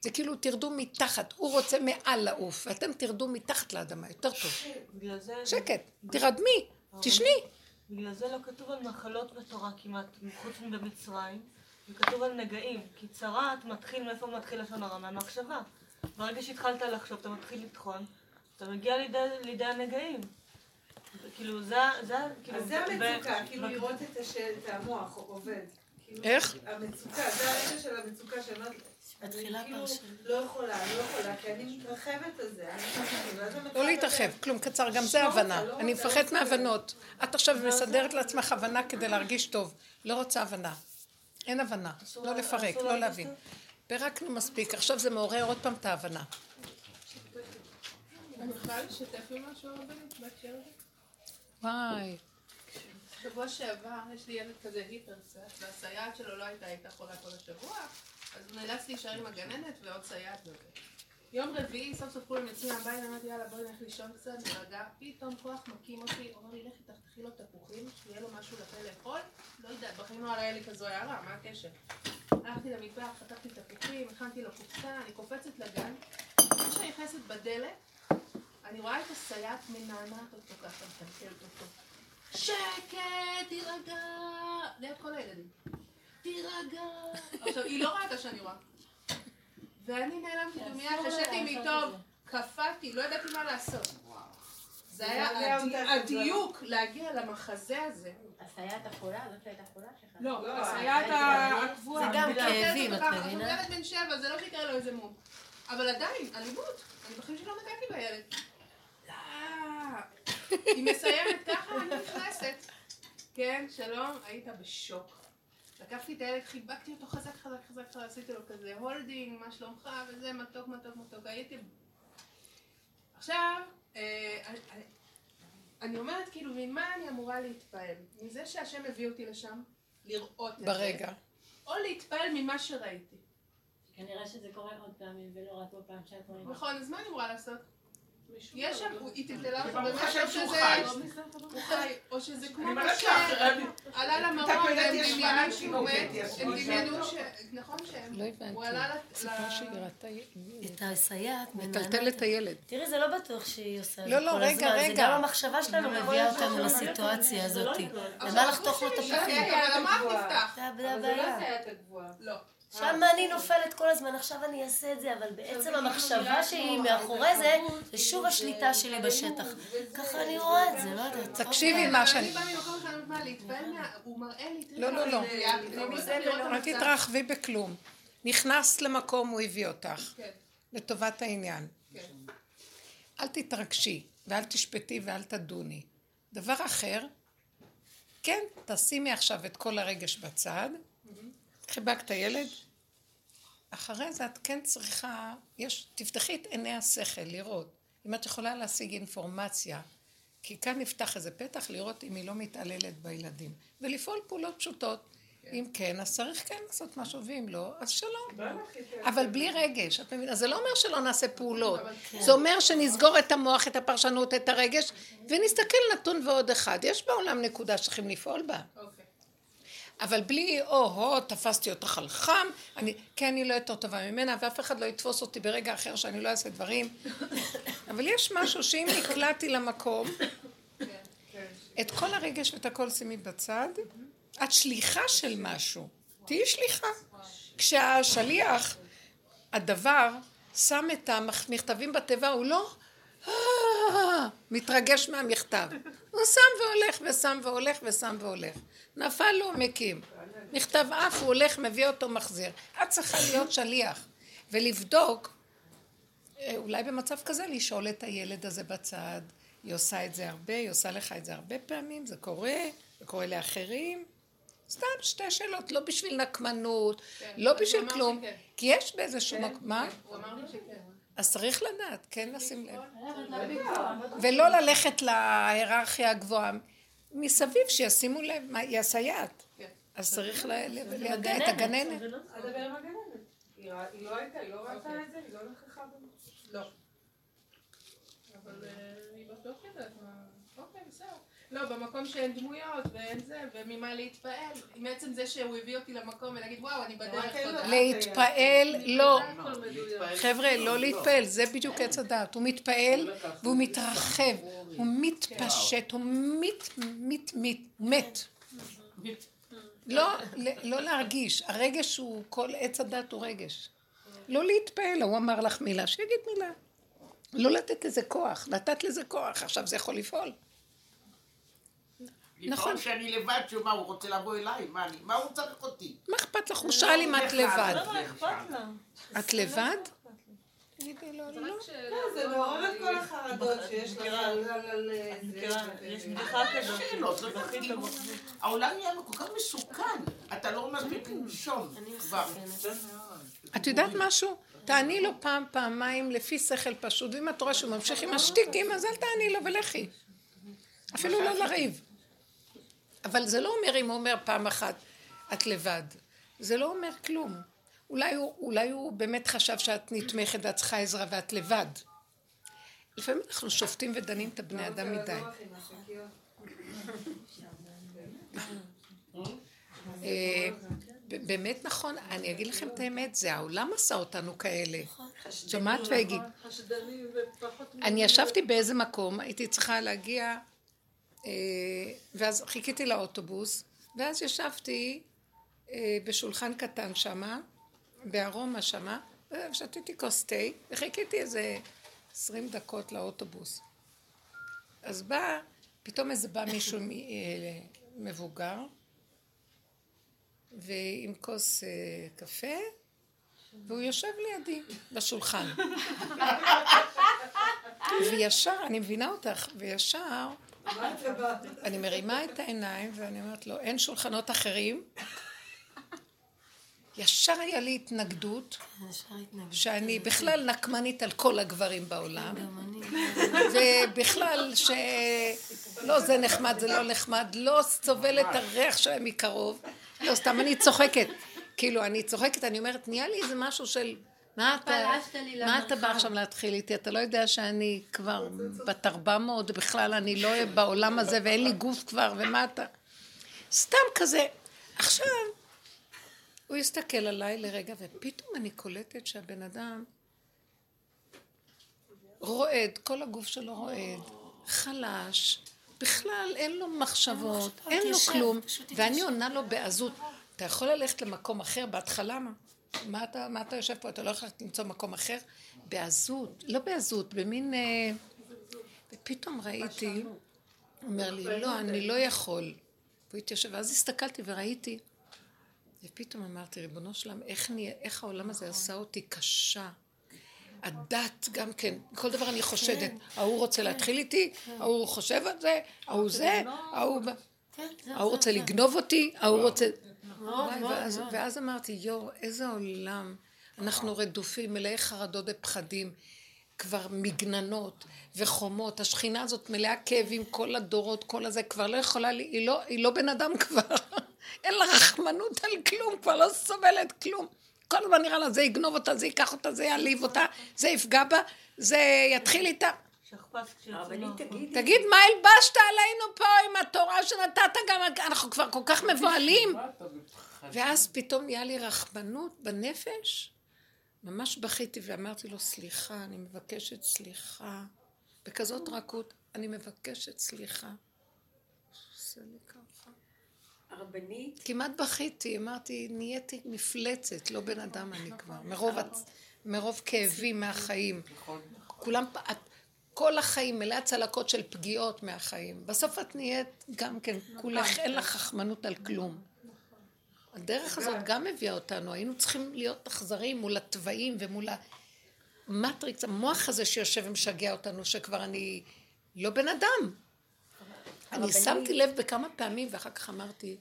Speaker 2: זה כאילו תרדו מתחת, הוא רוצה מעל לעוף, ואתם תרדו מתחת לאדמה, יותר טוב. שקט, תרדמי, תשני.
Speaker 4: בגלל זה לא כתוב על מחלות בתורה כמעט, חוץ מבמצרים, וכתוב על נגעים, כי צרעת מתחיל, מאיפה מתחיל לשון הרע? מהמחשבה. ברגע שהתחלת לחשוב, אתה מתחיל לטחון, אתה מגיע לידי, לידי הנגעים. כאילו, זה, זה, כאילו...
Speaker 5: אז זה המצוקה, כאילו לראות את השל, את המוח עובד. כאילו,
Speaker 2: איך?
Speaker 5: המצוקה, זה הרגע של המצוקה שאומרת,
Speaker 3: מתחילה
Speaker 5: כאילו
Speaker 3: פרשת.
Speaker 5: לא יכולה, לא יכולה, כי אני מתרחבת על זה.
Speaker 2: לא להתרחב, כלום קצר, גם זה הבנה.
Speaker 5: לא
Speaker 2: אני מפחדת
Speaker 5: לא רוצה.
Speaker 2: מהבנות. את עכשיו מסדרת לעצמך הבנה כדי להרגיש טוב. לא רוצה הבנה. אין הבנה. לא לפרק, לא להבין. פירקנו מספיק, עכשיו זה מעורר עוד פעם את ההבנה.
Speaker 7: אני יכולה לשתף במשהו רבנית בהקשר הזה?
Speaker 2: וואי.
Speaker 7: שבוע שעבר יש לי ילד כזה היפרסט, והסייעת שלו לא הייתה איתה חולה כל השבוע, להישאר עם הגננת ועוד סייעת וזה. יום רביעי, סוף סוף כולם יוצאים מהבית, אמרתי יאללה בואי נלך לישון קצת, נרגע, פתאום כוח מקים אותי, אומר לי לכי תחתכי לו תפוחים, שיהיה לו משהו לפה לאכול, לא יודעת, בחיים לא עלה לי כזו הערה, מה הקשר? הלכתי למטבח, חתכתי תפוחים, הכנתי לו קופסה, אני קופצת לגן, לפני שאני נכנסת בדלת, אני רואה את הסייעת מנענעת אותו ככה, מקלקלת אותו. שקט, תירגע, ליד כל הילדים. תירגע. עכשיו, היא לא ראתה שאני רואה. ואני נעלמתי דומיה, חשבתי מטוב, קפאתי, לא ידעתי מה לעשות. זה היה
Speaker 5: זה אותה
Speaker 7: הדיוק להגיע למחזה הזה.
Speaker 1: הסייעת החולה, זאת שהייתה חולה שלך.
Speaker 7: לא,
Speaker 5: לא,
Speaker 7: הסייעת
Speaker 5: זה
Speaker 7: הקבועה.
Speaker 3: גם
Speaker 7: אני
Speaker 3: כאבים, את. מבינה?
Speaker 7: עכשיו, ילד בן שבע, זה לא שיקרה לו איזה מום. אבל עדיין, אלימות. אני בחיים שלי לא נגעתי בילד. אה, היא מסיימת ככה, אני נכנסת. כן, שלום, היית בשוק. לקחתי את הילד, חיבקתי אותו חזק חזק חזק חזק, עשיתי לו כזה holding, מה שלומך, וזה מתוק מתוק מתוק, הייתי... עכשיו, אה, אני- אני- אני אומרת כאילו, ממה אני אמורה להתפעל? מזה שהשם הביא אותי לשם? לראות את זה?
Speaker 2: ברגע.
Speaker 7: או להתפעל ממה שראיתי.
Speaker 8: כנראה שזה קורה עוד פעמים ולא רק בפעם שאת רואה.
Speaker 7: נכון, אז מה אני אמורה לעשות? יש שם, היא אותו
Speaker 6: ברוך
Speaker 7: באמת, שזה...
Speaker 6: חי.
Speaker 7: הוא חי, או שזה כמו
Speaker 6: אני
Speaker 7: מה
Speaker 6: אומרת
Speaker 7: ש...
Speaker 6: לך, אני-
Speaker 7: עלה למרום
Speaker 6: אתה
Speaker 7: והם
Speaker 6: יודעת, יש
Speaker 7: דמיינו שהוא מת, הם דמיינו ש... נכון שהם...
Speaker 2: לא הבנתי.
Speaker 7: הוא עלה ל...
Speaker 2: סיפרה שהיא ראתה
Speaker 3: את הסייעת,
Speaker 2: מטלטל את הילד.
Speaker 3: תראי, זה לא בטוח שהיא עושה את
Speaker 2: לא,
Speaker 3: זה
Speaker 2: לא,
Speaker 3: כל
Speaker 2: רגע,
Speaker 3: הזמן. זה. גם המחשבה שלנו מביאה אותנו לסיטואציה הזאת. למה לחתוך לו את הפחים?
Speaker 7: אבל המוח נפתח.
Speaker 3: זה
Speaker 5: אבל זה לא
Speaker 3: הבעיה.
Speaker 7: לא.
Speaker 3: שם אני נופלת כל הזמן, עכשיו אני אעשה את זה, אבל בעצם המחשבה שהיא מאחורי זה, זה שוב השליטה שלי בשטח. ככה אני רואה את זה, לא יודעת.
Speaker 2: תקשיבי
Speaker 7: כן,
Speaker 2: מה שאני... לא, לא, לא.
Speaker 7: מנסה לראות את
Speaker 2: אל. תתרחבי בכלום. נכנסת למקום, הוא הביא אותך.
Speaker 7: כן,
Speaker 2: לטובת העניין.
Speaker 7: כן.
Speaker 2: אל תתרגשי, ואל תשפטי ואל תדוני. דבר אחר, כן, תשימי עכשיו את כל הרגש בצד, חיבקת את הילד, אחרי זה את כן צריכה, יש, תפתחי את עיני השכל, לראות. אם את יכולה להשיג אינפורמציה, כי כאן נפתח איזה פתח לראות אם היא לא מתעללת בילדים. ולפעול פעולות פשוטות. אם כן, אז צריך כן לעשות משהו, ואם לא, אז שלום. אבל בלי רגש, את מבינה? זה לא אומר שלא נעשה פעולות. זה אומר שנסגור את המוח, את הפרשנות, את הרגש, ונסתכל נתון ועוד אחד. יש בעולם נקודה שצריכים לפעול בה. אבל בלי, או-הו, תפסתי אותך על חם, אני, כי אני לא יותר טובה ממנה, ואף אחד לא יתפוס אותי ברגע אחר שאני לא אעשה דברים. אבל יש משהו שאם נקלעתי למקום, את כל הרגש ואת הכל שימי בצד, את שליחה של משהו. תהיי שליחה. כשהשליח, הדבר, שם את המכתבים בתיבה, הוא לא "אה", מתרגש מהמכתב. הוא שם והולך ושם והולך ושם והולך. נפל לו, מקים. מכתב עף, הוא הולך, מביא אותו, מחזיר. את צריכה להיות שליח ולבדוק, אה, אולי במצב כזה, לשאול את הילד הזה בצד. היא עושה את זה הרבה, היא עושה לך את זה הרבה פעמים, זה קורה, זה קורה לאחרים. סתם שתי שאלות, לא בשביל נקמנות,
Speaker 7: כן,
Speaker 2: לא בשביל כלום,
Speaker 7: שכן.
Speaker 2: כי יש באיזשהו מקום, מה?
Speaker 7: הוא אמר לי שכן.
Speaker 2: אז צריך לדעת, כן לשים לב. ולא ללכת להיררכיה הגבוהה. מסביב שישימו לב, מה, היא הסייעת.
Speaker 7: כן.
Speaker 2: אז צריך ל- ל- ליידע את הגננת.
Speaker 5: אדבר עם הגננת. היא לא הייתה, היא לא ראתה את זה, היא לא נכחה בזה.
Speaker 7: לא. אבל אה, אני בטוח יודעת מה... אוקיי, בסדר. לא, במקום שאין דמויות ואין זה, וממה להתפעל. מעצם זה שהוא הביא אותי למקום ולהגיד, וואו, אני בדרך, תודה.
Speaker 2: להתפעל, לא.
Speaker 7: מדויק.
Speaker 2: חבר'ה, לא להתפעל, זה בדיוק עץ הדעת. הוא מתפעל והוא מתרחב, הוא מתפשט, הוא מת, מת, מת, מת. לא, לא להרגיש, הרגש הוא, כל עץ הדת הוא רגש. לא להתפעל, הוא אמר לך מילה, שיגיד מילה. לא לתת לזה כוח, לתת לזה כוח, עכשיו זה יכול לפעול. נכון.
Speaker 6: נכון שאני לבד, שמה, הוא רוצה לבוא אליי? מה אני- מה הוא צריך אותי?
Speaker 2: מה אכפת לך? הוא שאל אם את לבד.
Speaker 4: לא אכפת לה.
Speaker 2: את לבד? תגידי לו, לא.
Speaker 5: זה מעורר את כל החרדות שיש לך על-
Speaker 4: יש בדיחה כזאת.
Speaker 6: לא. העולם נהיה כל כך מסוכן. אתה לא מספיק לנשום כבר.
Speaker 2: את יודעת משהו? תעני לו פעם, פעמיים, לפי שכל פשוט, ואם את רואה שהוא ממשיך עם השטיקים, אז אל תעני לו ולכי. אפילו לא לריב. אבל זה לא אומר אם הוא אומר פעם אחת, את לבד. זה לא אומר כלום. אולי הוא, אולי הוא באמת חשב שאת נתמכת ואת צריכה עזרה ואת לבד. לפעמים אנחנו שופטים ודנים את הבני אדם מדי. אה, ב- באמת נכון, אני אגיד לכם את האמת, זה העולם עשה אותנו כאלה. שומעת והגיד.
Speaker 4: חשדני ופחות...
Speaker 2: אני ישבתי באיזה מקום, הייתי צריכה להגיע, אה, ואז חיכיתי לאוטובוס, ואז ישבתי אה, בשולחן קטן שמה, בארומה שמה, ושתיתי כוס תה, וחיכיתי איזה עשרים דקות לאוטובוס. אז בא, פתאום איזה בא מישהו אה, מבוגר, ועם כוס אה, קפה, והוא יושב לידי בשולחן. וישר, אני מבינה אותך, וישר אני מרימה את העיניים ואני אומרת לו, אין שולחנות אחרים? ישר היה לי התנגדות. שאני בכלל נקמנית על כל הגברים בעולם. ובכלל ש... לא, זה נחמד, זה לא נחמד, לא סובל את הריח שלהם מקרוב. לא, סתם אני צוחקת. כאילו, אני צוחקת, אני אומרת, נהיה לי איזה משהו של מה אתה, מה אתה בא. עכשיו להתחיל איתי? אתה לא יודע שאני כבר בת 400, בכלל אני לא בעולם הזה ואין לי גוף כבר, ומה אתה... סתם כזה. עכשיו, הוא הסתכל עליי לרגע, ופתאום אני קולטת שהבן אדם רועד, כל הגוף שלו רועד, חלש, בכלל אין לו מחשבות, אין לו כלום, ואני. עונה לו בעזות, אתה יכול ללכת למקום אחר בהתחלה? מה? מה אתה, מה אתה יושב פה? אתה לא יכול למצוא מקום אחר? בעזות, לא בעזות, במין... אה, ופתאום ראיתי, הוא אומר לי, לא, אני לא יכול. והוא התיישב, ואז הסתכלתי וראיתי, ופתאום אמרתי, ריבונו שלם, איך, נהיה, איך העולם הזה עשה אותי קשה. הדת גם כן, כל דבר אני חושדת. ההוא רוצה להתחיל איתי, ההוא חושב על זה, ההוא זה, ההוא...
Speaker 3: כן,
Speaker 2: ההוא רוצה. לגנוב אותי, ההוא רוצה...
Speaker 3: מאוד,
Speaker 2: וואי,
Speaker 3: מאוד,
Speaker 2: ואז-
Speaker 3: מאוד.
Speaker 2: ואז אמרתי, יואו, איזה עולם. אנחנו רדופים, מלאי חרדות ופחדים, כבר מגננות וחומות. השכינה הזאת מלאה כאבים, כל הדורות, כל הזה, כבר לא יכולה, לי- היא לא, היא לא בן אדם כבר. אין לה רחמנות על כלום, כבר לא סובלת כלום. כל הזמן נראה לה, זה יגנוב אותה, זה ייקח אותה, זה יעליב אותה, זה יפגע בה, זה יתחיל איתה.
Speaker 4: שכפ"ץ כשיוצאים.
Speaker 9: תגידי,
Speaker 2: תגיד, מה הלבשת עלינו פה עם התורה שנתת גם, אנחנו כבר כל כך מבוהלים. ואז פתאום נהיה לי רחמנות בנפש. ממש בכיתי ואמרתי לו, סליחה, אני מבקשת סליחה. בכזאת רכות, אני מבקשת סליחה. עושה לי ככה.
Speaker 9: הרבנית,
Speaker 2: כמעט בכיתי, אמרתי, נהייתי מפלצת, לא בן אדם אני כבר, מרוב, הצ- מרוב כאבים מהחיים. כולם, את, כל החיים מלאה צלקות של פגיעות מהחיים. בסוף את נהיית גם כן, כולך, אין לך חכמנות על כלום. הדרך הזאת גם הביאה אותנו, היינו צריכים להיות אכזריים מול התוואים ומול המטריקס, המוח הזה שיושב ומשגע אותנו, שכבר אני לא בן אדם. אני שמתי לב בכמה פעמים, ואחר כך אמרתי,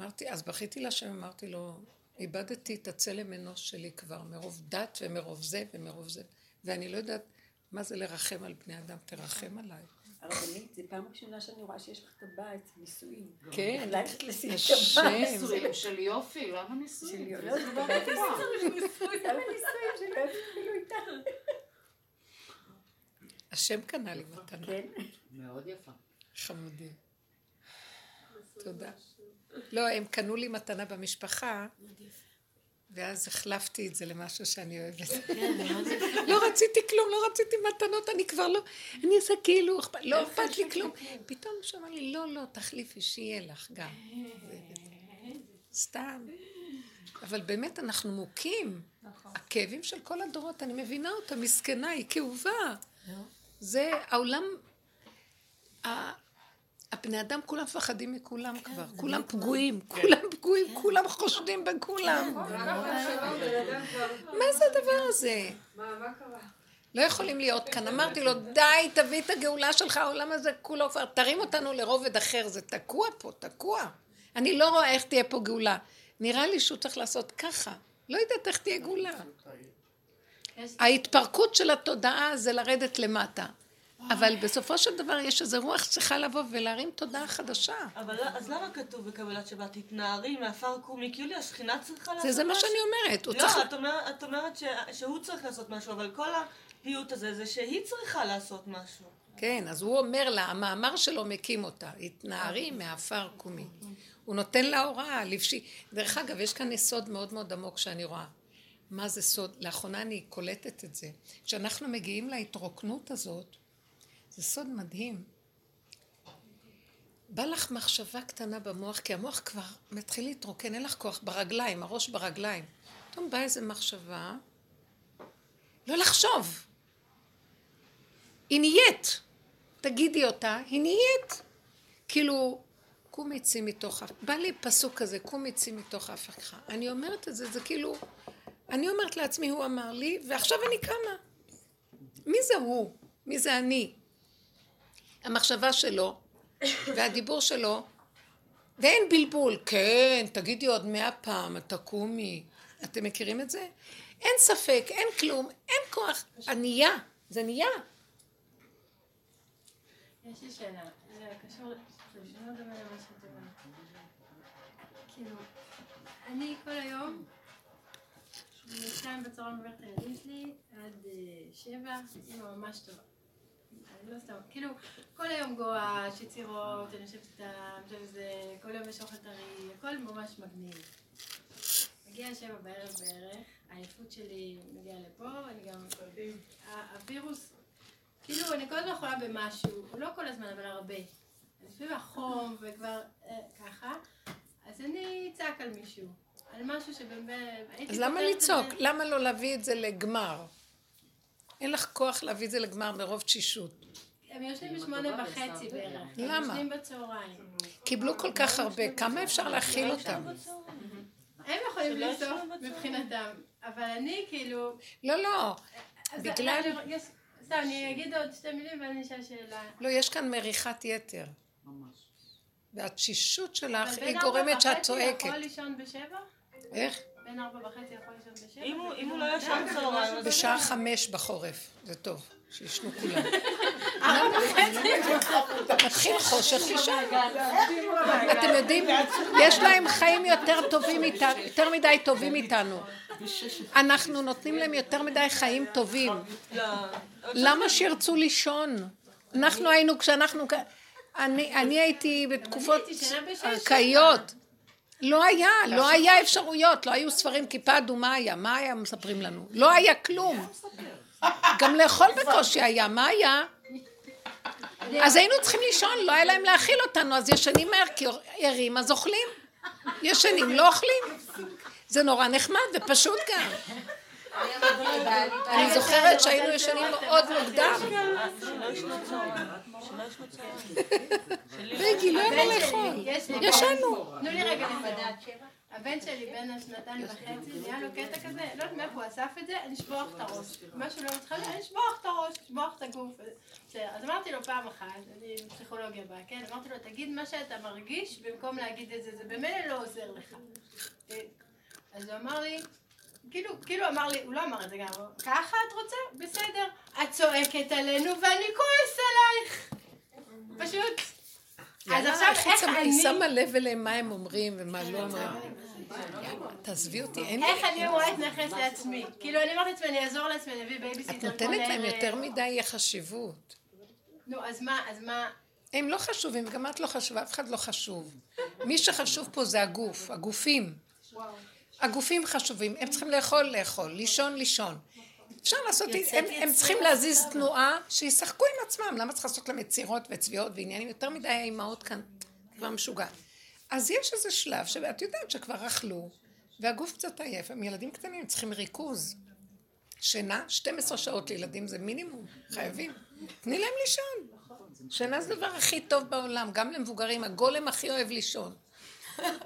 Speaker 2: אמרתי, אז בכיתי להשם, אמרתי לו, איבדתי את הצלם אנוש שלי כבר, מרוב דת ומרוב זה ומרוב זה, ואני לא יודעת מה זה לרחם על בני אדם, תרחם עליי.
Speaker 9: הרבנית, זו פעם ראשונה שאני רואה שיש לך טבעת, נישואים.
Speaker 2: כן,
Speaker 9: ללכת לשים
Speaker 2: השם.
Speaker 9: טבעת.
Speaker 10: נישואים של יופי, למה
Speaker 9: של
Speaker 10: נישואים?
Speaker 9: יופי.
Speaker 10: דבר
Speaker 9: טבעת
Speaker 10: נפלא.
Speaker 9: למה נישואים שלא יתחילו איתך?
Speaker 2: השם קנה לי מתנה.
Speaker 9: כן.
Speaker 10: מאוד יפה.
Speaker 2: חמודי. תודה. לא, הם קנו לי מתנה במשפחה, ואז החלפתי את זה למשהו שאני אוהבת. לא רציתי כלום, לא רציתי מתנות, אני כבר לא... אני עושה כאילו, אכפת- לא אכפת לי כלום. פתאום מישהו אמר לי, לא, לא, תחליפי, שיהיה לך גם. סתם. אבל באמת אנחנו מוכים. הכאבים של כל הדורות, אני מבינה אותה, מסכנה, היא כאובה. זה העולם הבני אדם כולם מפחדים מכולם כבר, כולם פגועים, כולם פגועים, כולם חושדים בכולם. מה זה הדבר הזה?
Speaker 5: מה, מה קרה?
Speaker 2: לא יכולים להיות כאן. אמרתי לו, די, תביא את הגאולה שלך, העולם הזה כולו כבר, תרים אותנו לרובד אחר, זה תקוע פה, תקוע. אני לא רואה איך תהיה פה גאולה. נראה לי שהוא צריך לעשות ככה. לא יודעת איך תהיה גאולה. ההתפרקות של התודעה זה לרדת למטה. אבל בסופו של דבר יש איזו רוח שצריכה לבוא ולהרים תודעה חדשה.
Speaker 4: אבל לא- אז למה כתוב בקבלת שבת, תתנערי מעפר קומי? כאילו השכינה צריכה לעשות משהו?
Speaker 2: זה מה שאני אומרת.
Speaker 4: לא. את אומרת, שהוא צריך לעשות משהו, אבל כל הפיוט הזה זה שהיא צריכה לעשות משהו.
Speaker 2: כן, אז הוא אומר לה, המאמר שלו מקים אותה, התנערי מעפר קומי. הוא נותן לה הוראה, לבשי. דרך אגב, יש כאן יסוד מאוד מאוד עמוק שאני רואה. מה זה סוד? לאחרונה אני קולטת את זה. כשאנחנו מגיעים להתרוקנות הזאת, זה סוד מדהים. בא לך מחשבה קטנה במוח, כי המוח כבר מתחיל להתרוקן, אין לך כוח ברגליים, הראש ברגליים. פתאום באה איזו מחשבה, לא לחשוב. היא נהיית. תגידי אותה, היא נהיית. כאילו, קומי צאי מתוך אף... בא לי פסוק כזה, קומי צאי מתוך אף אחד. אני אומרת את זה, זה כאילו... אני אומרת לעצמי, הוא אמר לי, ועכשיו אני קמה. מי זה הוא? מי זה אני? המחשבה שלו, והדיבור שלו, ואין בלבול. כן, תגידי עוד מאה פעם, תקומי. אתם מכירים את זה? אין ספק, אין כלום, אין כוח. הנהיה, זה נהיה.
Speaker 8: יש לי שאלה, זה קשור, זה דומה למה שאת אומרת. כאילו, אני כל היום משתיים בצהריים עוברת הילדים שלי עד אה, שבע, אימא ממש טובה. אני לא סתם, כאילו, כל היום גואש, יצירות, אני יושבת איתם, שזה, כל יום יש אוכל טרי, הכל ממש מגניב. מגיע שבע בערב בערך, העייפות שלי מגיעה לפה, אני גם... הווירוס, כאילו, אני כל הזמן חולה במשהו, לא כל הזמן, אבל הרבה. אז לפעמים החום וכבר אה, ככה, אז אני אצעק על מישהו, על משהו שבאמת...
Speaker 2: אז למה לצעוק? למה לא להביא את זה לגמר? אין לך כוח להביא את זה לגמר מרוב תשישות.
Speaker 8: הם יושבים בשמונה וחצי בערך. הם
Speaker 2: למה?
Speaker 8: בצהריים.
Speaker 2: קיבלו כל כך הרבה, כמה אפשר להכיל אותם?
Speaker 8: הם יכולים לנסוע
Speaker 4: בצהריים.
Speaker 8: מבחינתם, אבל אני כאילו...
Speaker 2: לא, לא. בגלל-
Speaker 8: סתם, אני אגיד עוד שתי מילים ואני אשאל שאלה.
Speaker 2: לא, יש כאן מריחת יתר. והתשישות שלך
Speaker 8: אבל
Speaker 2: היא
Speaker 8: בין
Speaker 2: גורמת
Speaker 8: ארבע
Speaker 2: שאת
Speaker 8: וחצי
Speaker 2: צועקת.
Speaker 8: יכול לישון בשבע?
Speaker 2: איך?
Speaker 8: בין ארבע וחצי יכול לישון בשבע?
Speaker 4: אם הוא- לא. ישן צהריים,
Speaker 2: בשעה חמש בחורף, זה טוב, שישנו כולם. מתחיל חושך לישון. אתם יודעים, יש להם חיים יותר טובים איתנו, יותר מדי טובים איתנו. אנחנו נותנים להם יותר מדי חיים טובים. למה שירצו לישון? אנחנו היינו, כשאנחנו... אני, אני הייתי בתקופות ארכאיות. לא היה, לא היה אפשרויות, לא היו ספרים, כיפה אדומה היה, מה היה מספרים לנו? לא היה כלום. גם לאכול בקושי היה, מה היה? אז היינו צריכים לישון, לא היה להם להאכיל אותנו, אז ישנים מהר, כי ערים אז אוכלים. ישנים, לא אוכלים. זה נורא נחמד ופשוט גם.
Speaker 1: אני
Speaker 2: זוכרת שהיינו ישנים מאוד מוקדם. רגי, לא היה מה לאכול. ישנו.
Speaker 8: תנו לי רגע
Speaker 1: עד
Speaker 8: לדעת.
Speaker 1: שבע.
Speaker 8: הבן שלי בן השנתיים וחצי, נהיה לו קטע כזה, לא יודעת מאיפה הוא אסף את זה, לשבוח את הראש. משהו לא מתחיל, לשבוח את הראש, לשבוח את הגוף. אז אמרתי לו פעם אחת, אני בפסיכולוגיה באה, כן? אמרתי לו, תגיד מה שאתה מרגיש במקום להגיד את זה, זה במילא לא עוזר לך. אה, אז הוא אמר לי, כאילו, כאילו אמר לי, הוא לא אמר את זה גם, ככה את רוצה? בסדר. את צועקת עלינו ואני כועס עלייך. פשוט. אז עכשיו
Speaker 2: איך שמה- היא
Speaker 8: אני...
Speaker 2: שמה לב אליהם מה הם אומרים ומה לא אומרים. תעזבי אותי, אין לי...
Speaker 8: איך אני אמורה להתייחס לעצמי? כאילו, אני אומרת לעצמי, אני אעזור לעצמי, אני אביא בייביסיטר
Speaker 2: את נותנת להם. יותר מדי חשיבות.
Speaker 8: נו, אז מה, אז מה...
Speaker 2: הם לא חשובים, גם את לא חשובה, אף אחד לא חשוב. מי שחשוב פה זה הגוף, הגופים. הגופים חשובים, הם צריכים לאכול, לאכול, לישון, לישון. אפשר לעשות, הם, הם צריכים להזיז תנועה, שישחקו עם עצמם, למה צריך לעשות להם יצירות וצביעות ועניינים? יותר מדי האימהות כאן כבר משוגע. אז יש איזה שלב שאת יודעת שכבר אכלו, והגוף קצת עייף, הם ילדים קטנים, צריכים ריכוז. שינה, 12 שעות לילדים זה מינימום, חייבים. תני להם לישון. שינה זה הדבר הכי טוב בעולם, גם למבוגרים, הגולם הכי אוהב לישון.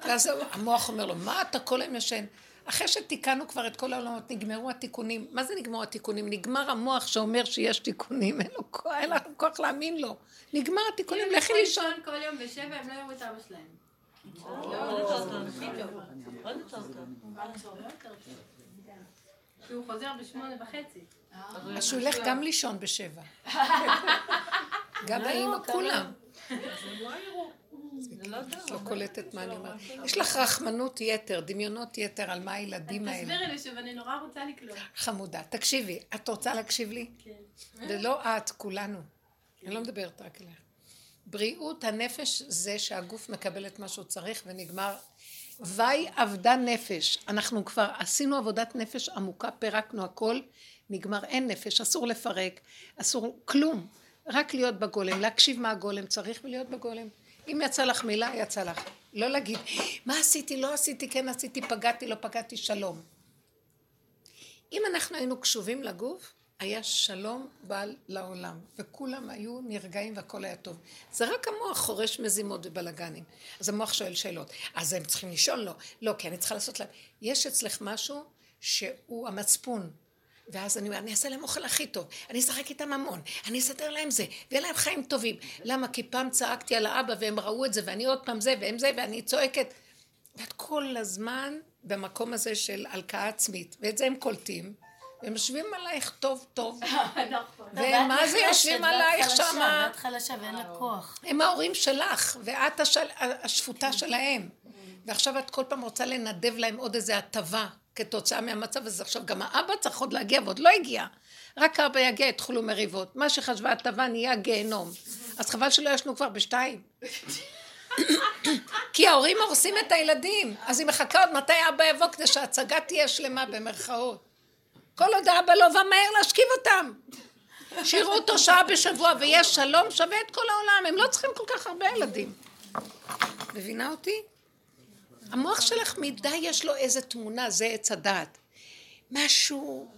Speaker 2: ואז המוח אומר לו, מה אתה כל היום ישן? אחרי שתיקנו כבר את כל העולמות, נגמרו התיקונים. מה זה נגמרו התיקונים? נגמר המוח שאומר שיש תיקונים, אין לו כוח, אין לנו כוח להאמין לו. נגמר התיקונים,
Speaker 8: אם הם
Speaker 2: לכי
Speaker 8: ילכו
Speaker 2: לישון.
Speaker 8: לישון כל יום בשבע, הם לא יראו את אבא שלהם. חוזר בשמונה וחצי.
Speaker 2: אז שהוא ילך גם לישון בשבע. גם האמא, כולם.
Speaker 4: זה לא.
Speaker 2: את לא קולטת מה אני אומרת. יש לך רחמנות יתר, דמיונות יתר על מה הילדים האלה.
Speaker 8: תסבירי לי שוב, אני נורא רוצה לקלוט.
Speaker 2: חמודה, תקשיבי, את רוצה להקשיב לי?
Speaker 8: כן.
Speaker 2: ולא את, כולנו. אני לא מדברת רק אליך. בריאות הנפש זה שהגוף מקבל את מה שהוא צריך ונגמר. וי אבדה נפש. אנחנו כבר עשינו עבודת נפש עמוקה, פירקנו הכל, נגמר, אין נפש, אסור לפרק, אסור כלום. רק להיות בגולם, להקשיב מה הגולם צריך ולהיות בגולם. אם יצא לך מילה, יצא לך. לא להגיד, מה עשיתי, לא עשיתי, כן עשיתי, פגעתי, לא פגעתי, שלום. אם אנחנו היינו קשובים לגוף, היה שלום בעל לעולם, וכולם היו נרגעים והכל היה טוב. זה רק המוח חורש מזימות ובלאגנים. אז המוח שואל שאלות. אז הם צריכים לשאול? לא. לא, כי אני צריכה לעשות להם. יש אצלך משהו שהוא המצפון. ואז אני אומר, אני אעשה להם אוכל הכי טוב, אני אשחק איתם המון, אני אסדר להם זה, ויהיה להם חיים טובים. למה? כי פעם צעקתי על האבא והם ראו את זה, ואני עוד פעם זה, והם זה, ואני צועקת. ואת כל הזמן במקום הזה של הלקאה עצמית, ואת זה הם קולטים, והם יושבים עלייך טוב טוב, והם מה זה יושבים עלייך שמה,
Speaker 3: ואת חלשה ואין לה כוח.
Speaker 2: הם ההורים שלך, ואת. השפוטה שלהם. ועכשיו את כל פעם רוצה לנדב להם עוד איזה הטבה כתוצאה מהמצב הזה. עכשיו, גם האבא צריך עוד להגיע ועוד לא הגיע. רק האבא יגיע, יתחילו מריבות. מה שחשבה הטבה נהיה גיהנום. אז חבל שלא ישנו כבר בשתיים. כי ההורים הורסים את הילדים, אז היא מחכה עוד מתי אבא יבוא כדי שההצגה תהיה שלמה במרכאות. כל עוד האבא לא בא מהר להשכיב אותם. שיראו אותו שעה בשבוע ויש שלום שווה את כל העולם, הם לא צריכים כל כך הרבה ילדים. מבינה אותי? המוח שלך מדי יש לו איזה תמונה, זה עץ הדעת. משהו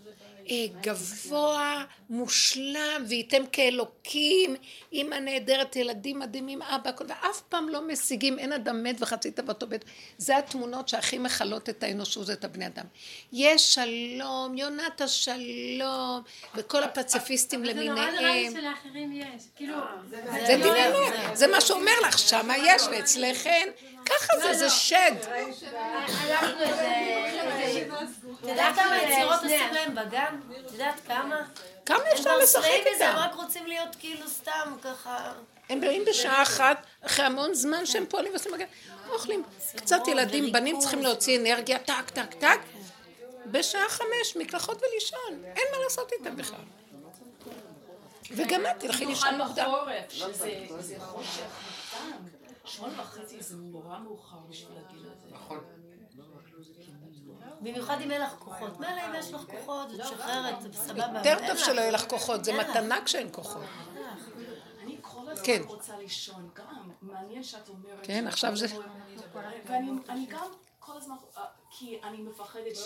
Speaker 2: אה, גבוה, מושלם, וייתם כאלוקים, אימא נהדרת, ילדים מדהימים, אבא, כל- ואף פעם לא משיגים, אין אדם מת וחצי תוותו בית. זה התמונות שהכי מכלות את האנושות, את הבני אדם. יש שלום, יונת השלום, וכל הפציפיסטים
Speaker 8: זה נורא נראה לי
Speaker 2: למיניהם.
Speaker 8: שלאחרים יש. כאילו...
Speaker 2: זה דין אמת, זה מה שאומר לך, שמה יש, ואצלך אין. ככה זה, זה שד.
Speaker 3: הלכנו איזה... את יודעת כמה יצירות עושים להם בגן? את יודעת כמה?
Speaker 2: כמה אפשר לשחק
Speaker 3: מזה, הם
Speaker 2: איתם?
Speaker 3: רק רוצים להיות כאילו סתם ככה...
Speaker 2: הם באים בשעה אחת, אחרי המון זמן שהם פועלים ועושים מגן, אוכלים. קצת ילדים, בנים צריכים להוציא אנרגיה, טק, טק, טק. בשעה חמש, מקלחות ולישון. אין מה לעשות איתם בכלל. וגם את תלכי לישון
Speaker 11: במיוחד
Speaker 2: מוקדם.
Speaker 11: זה. שמונה וחצי זה נורא מאוחר בשביל הגיל הזה.
Speaker 6: נכון.
Speaker 3: במיוחד אם אין לך כוחות. מילא אם יש לך כוחות, את משחררת, זה סבבה.
Speaker 2: יותר טוב. שלא יהיה לך כוחות, זה. מתנה כשאין כוחות.
Speaker 11: אני כל
Speaker 2: כן.
Speaker 11: הזמן רוצה לישון גם. מעניין שאת אומרת...
Speaker 2: כן, עכשיו זה-
Speaker 11: אומרת- ואני אני גם כל הזמן, אה, כי אני מפחדת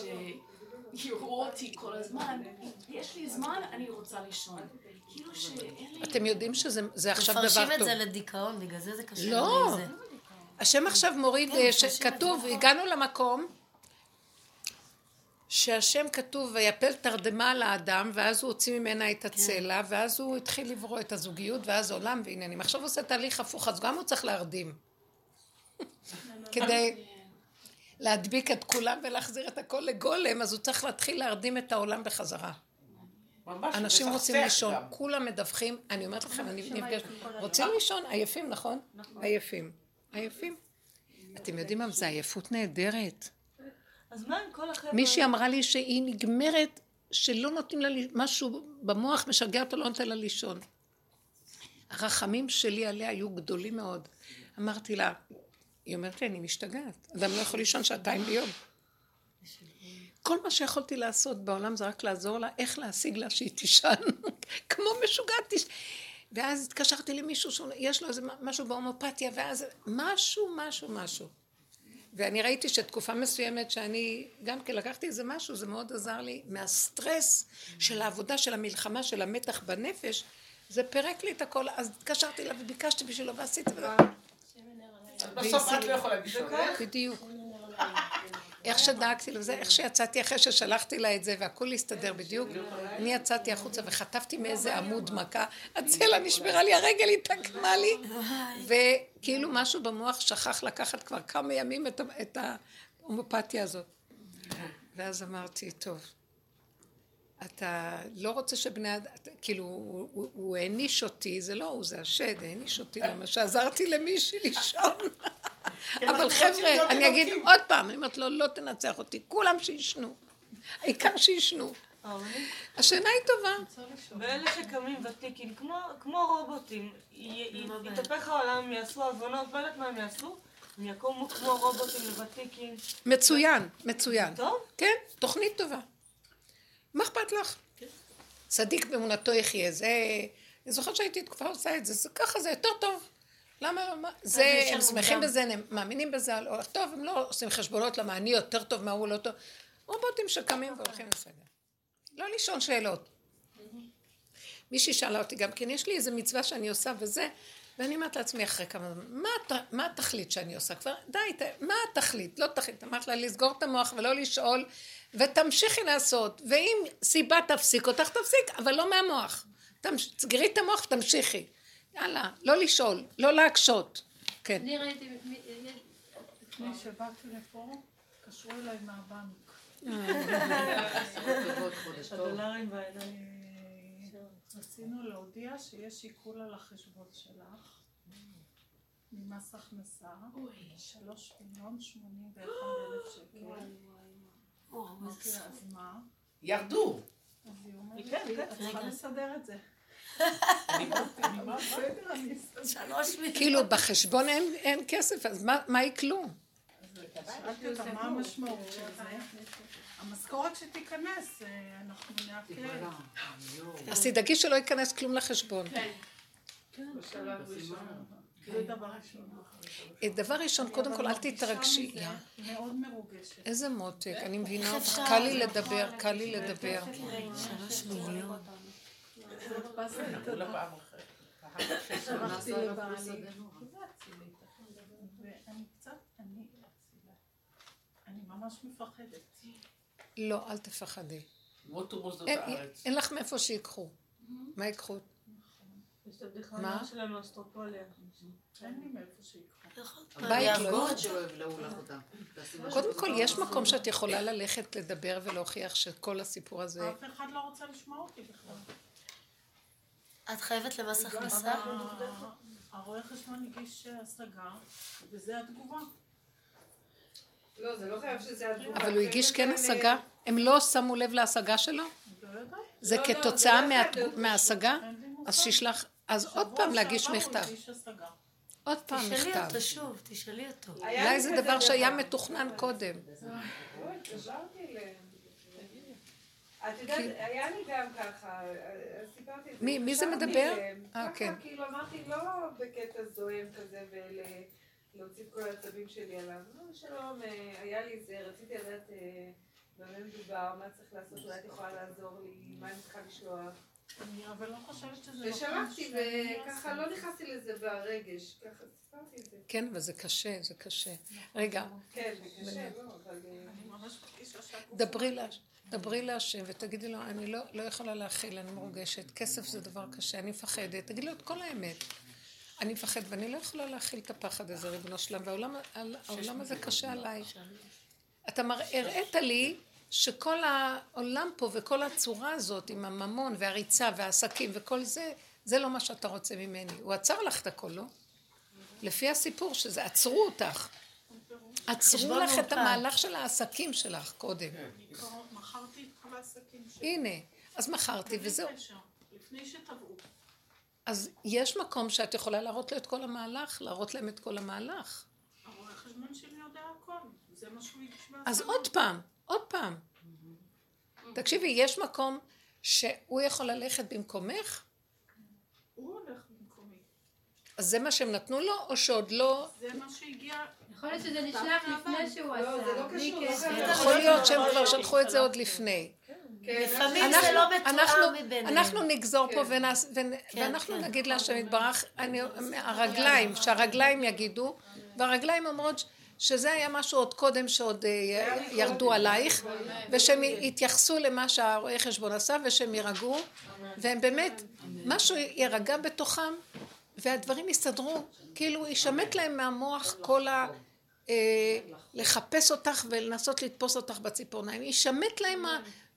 Speaker 11: שיראו אותי כל הזמן. יש לי זמן, אני רוצה לישון. כאילו שאין לי...
Speaker 2: אתם יודעים שזה זה עכשיו דבר
Speaker 3: מפרשים את
Speaker 2: טוב.
Speaker 3: זה לדיכאון, בגלל זה זה קשה
Speaker 2: לא. השם עכשיו מוריד,
Speaker 3: כן,
Speaker 2: אה,
Speaker 3: נכון.
Speaker 2: הגענו למקום שהשם כתוב ויפל תרדמה על האדם ואז הוא הוציא ממנה את הצלע ואז הוא התחיל לברוא את הזוגיות ואז עולם ועניינים. עכשיו הוא עושה תהליך הפוך אז גם הוא צריך להרדים. כדי להדביק את כולם ולהחזיר את הכל לגולם אז הוא צריך להתחיל להרדים את העולם בחזרה.
Speaker 6: ממש,
Speaker 2: אנשים רוצים לישון,
Speaker 6: גם.
Speaker 2: כולם מדווחים, אני אומרת לכם, אני נפגשת, רוצים לישון, עייפים, נכון? עייפים, עייפים. אתם יודעים מה, זה עייפות נהדרת.
Speaker 4: אז מה עם כל החבר'ה?
Speaker 2: מישהי אמרה לי שהיא נגמרת, שלא נותנים לה, משהו במוח משגע אותה, לא נותן לה לישון. הרחמים שלי עליה היו גדולים מאוד. אמרתי לה, היא אומרת לי, אני משתגעת, אדם לא יכול לישון שעתיים ביום. כל מה שיכולתי לעשות בעולם זה רק לעזור לה, איך להשיג לה שהיא תישן, כמו משוגעת. תש... ואז התקשרתי למישהו שיש לו איזה משהו בהומופתיה, ואז משהו, משהו, משהו. ואני ראיתי שתקופה מסוימת שאני גם כן לקחתי איזה משהו, זה מאוד עזר לי, מהסטרס של העבודה, של המלחמה, של המתח בנפש, זה פירק לי את הכל, אז התקשרתי אליו וביקשתי בשבילו ועשיתי את זה.
Speaker 6: בסוף את לא יכולה לישון.
Speaker 2: בדיוק. איך שדאגתי לזה, איך שיצאתי אחרי ששלחתי לה את זה והכל הסתדר בדיוק, אני יצאתי החוצה וחטפתי מאיזה עמוד מכה, הצלע נשברה לי, הרגל התעקמה לי, וכאילו משהו במוח שכח לקחת כבר כמה ימים את ההומופתיה הזאת. ואז אמרתי, טוב, אתה לא רוצה שבני אדם, כאילו, הוא- הוא הוא העניש אותי, זה לא הוא, זה השד, העניש אותי למה שעזרתי למישהי לישון. אבל
Speaker 6: אנחנו רוצים
Speaker 2: חבר'ה,
Speaker 6: להיות
Speaker 2: אני אגיד. עוד פעם, אני אומרת לו, לא תנצח אותי, כולם שישנו. העיקר שישנו. השינה היא טובה.
Speaker 4: ואלה שקמים ותיקים, כמו, כמו רובוטים, י- יתהפך העולם, יעשו הבנות, לא יודעת מה הם יעשו, הם יקומו כמו רובוטים לוותיקים.
Speaker 2: מצוין, מצוין.
Speaker 4: טוב?
Speaker 2: כן, תוכנית טובה. מה אכפת לך? צדיק באמונתו יחיה, זה... אני זוכרת שהייתי תקופה עושה את זה, זה ככה זה יותר טוב. למה לא? מה? זה, הם שמחים. בזה, הם מאמינים בזה, אורח טוב, הם לא עושים חשבונות למה אני יותר טוב, מה הוא לא טוב. רובוטים שקמים והולכים לסדר. לא לשאול שאלות. מישהי שאלה אותי גם כן, יש לי איזה מצווה שאני עושה וזה, ואני אומרת לעצמי אחרי כמה זמן, מה, הת- מה התכלית שאני עושה? כבר, די, ת, מה התכלית? לא תכלית. אמרת לה לסגור את המוח ולא לשאול, ותמשיכי לעשות, ואם סיבה תפסיק אותך, תפסיק, אבל לא מהמוח. תמש... סגרי את המוח ותמשיכי. יאללה, לא לשאול, לא להקשות. כן.
Speaker 8: אני ראיתי...
Speaker 12: לפני שבאתי לפה, קשרו אליי מהבנק.
Speaker 4: הדולרים בעיניים.
Speaker 12: רצינו להודיע שיש עיקול על החשבון שלך ממס הכנסה, שלוש מיליון שמונים ואחד אלף שקל. לה, אז מה?
Speaker 6: ירדו.
Speaker 12: אז היא אומרת,
Speaker 11: כן, כן.
Speaker 12: את צריכה. לסדר את זה.
Speaker 3: שלוש מיליון.
Speaker 2: כאילו בחשבון אין, כסף, אז מה, מה יקלו?
Speaker 12: שאלתי אותה מה המשמעות של זה. המשכורת שתיכנס, אה, אנחנו נעכל.
Speaker 2: אז תדאגי שלא ייכנס כלום לחשבון.
Speaker 12: זה דבר ראשון.
Speaker 2: אה, דבר ראשון, קודם כל אל תתרגשי.
Speaker 12: מאוד מרוגשת.
Speaker 2: איזה מותק, אני מבינה אותך? קל לי לדבר, קל לי לדבר.
Speaker 3: שלוש מיליון.
Speaker 12: אני ממש מפחדת.
Speaker 2: לא, אל תפחדי. אין- לך מאיפה שיקחו. מה ייקחו?
Speaker 4: יש את הבדיחה שלנו, אסטרופוליה.
Speaker 12: אין לי מאיפה שיקחו.
Speaker 2: בית לא
Speaker 10: מה
Speaker 2: קודם כל. יש מקום שאת יכולה ללכת לדבר ולהוכיח שכל הסיפור הזה...
Speaker 12: אף אחד לא רוצה לשמוע אותי בכלל.
Speaker 3: את חייבת למס הכנסה?
Speaker 12: הרואה חשבון הגיש השגה, וזה התגובה.
Speaker 5: לא, זה לא חייב שזה התגובה.
Speaker 2: אבל הוא הגיש כן השגה? הם לא שמו לב להשגה שלו?
Speaker 12: לא.
Speaker 2: זה
Speaker 5: לא, לא,
Speaker 2: כתוצאה
Speaker 5: זה להיות
Speaker 2: מההשגה? אז שישלח... אז עוד פעם להגיש מכתב. עוד פעם
Speaker 3: תשאלי
Speaker 2: מכתב.
Speaker 3: אותו שוב, תשאלי אותו.
Speaker 2: אולי
Speaker 5: לי
Speaker 2: זה דבר שהיה מתוכנן קודם.
Speaker 5: את יודעת, היה לי גם ככה, אז סיפרתי את זה.
Speaker 2: מי- מי זה מדבר? אה,
Speaker 5: ככה,
Speaker 2: כן.
Speaker 5: כאילו אמרתי, לא בקטע זועם כזה ולהוציא את כל העצבים שלי עליו. לא, שלום, אה, היה לי זה, רציתי לדעת אה, במה מדובר, מה צריך לעשות, אולי את יכולה לעזור לי, מה אני צריכה לשלוח.
Speaker 12: אני אבל לא חושבת שזה...
Speaker 5: ושלחתי, וככה. לא נכנסתי לזה ברגש, ככה סיפרתי את זה.
Speaker 2: כן, וזה קשה, זה קשה. רגע,
Speaker 5: כן, זה קשה, לא, אבל... אה,
Speaker 12: אני ממש מרגישה שהגוף...
Speaker 2: דברי לה, דברי להשם ותגידי לו, אני לא, לא יכולה להכיל, אני מרוגשת, כסף זה דבר קשה, אני מפחדת. תגידי לו את כל האמת. אני מפחד ואני לא יכולה להכיל את הפחד הזה, ריבונו שלם, והעולם הזה קשה עליי. אתה הראית לי שכל העולם פה וכל הצורה הזאת עם הממון והריצה והעסקים וכל זה, זה לא מה שאתה רוצה ממני. הוא עצר לך את הכל, לא? לפי הסיפור שזה, עצרו אותך. עצרו לך את. המהלך של העסקים שלך קודם.
Speaker 12: כבר מכרתי את כל העסקים שלי.
Speaker 2: הנה, אז מכרתי וזהו.
Speaker 12: לפני שטבעו.
Speaker 2: אז יש מקום שאת יכולה להראות לו את כל המהלך, להראות להם את כל המהלך.
Speaker 12: הרואה חשבון שלי יודע הכל. זה מה שהוא בהשגה.
Speaker 2: אז עוד פעם, עוד פעם. תקשיבי, יש מקום שהוא יכול ללכת במקומך?
Speaker 12: הוא הולך במקומי.
Speaker 2: אז זה מה שהם נתנו לו, או שעוד לא?
Speaker 12: זה מה שהגיע...
Speaker 8: יכול להיות שזה נשלח לפני שהוא
Speaker 5: לא, זה לא
Speaker 8: עשה,
Speaker 5: לא.
Speaker 2: יכול להיות שהם כבר שלחו את זה עוד לפני.
Speaker 5: כן,
Speaker 3: לפעמים
Speaker 2: אנחנו-
Speaker 3: זה לא מתואם מביניהם.
Speaker 2: אנחנו נגזור פה ונ-
Speaker 3: כן,
Speaker 2: ואנחנו
Speaker 3: כן.
Speaker 2: נגיד להשם יתברך, אני- הרגליים, שהרגליים יגידו, והרגליים אומרות שזה היה משהו עוד קודם שעוד אה, ירדו עלייך, ושהם יתייחסו למה שהרואה חשבון עשה, ושהם יירגעו, והם באמת, משהו יירגע בתוכם, והדברים יסתדרו, כאילו יישמט להם מהמוח כל ה... אה, לחפש אותך ולנסות לתפוס אותך בציפורניים. יישמט להם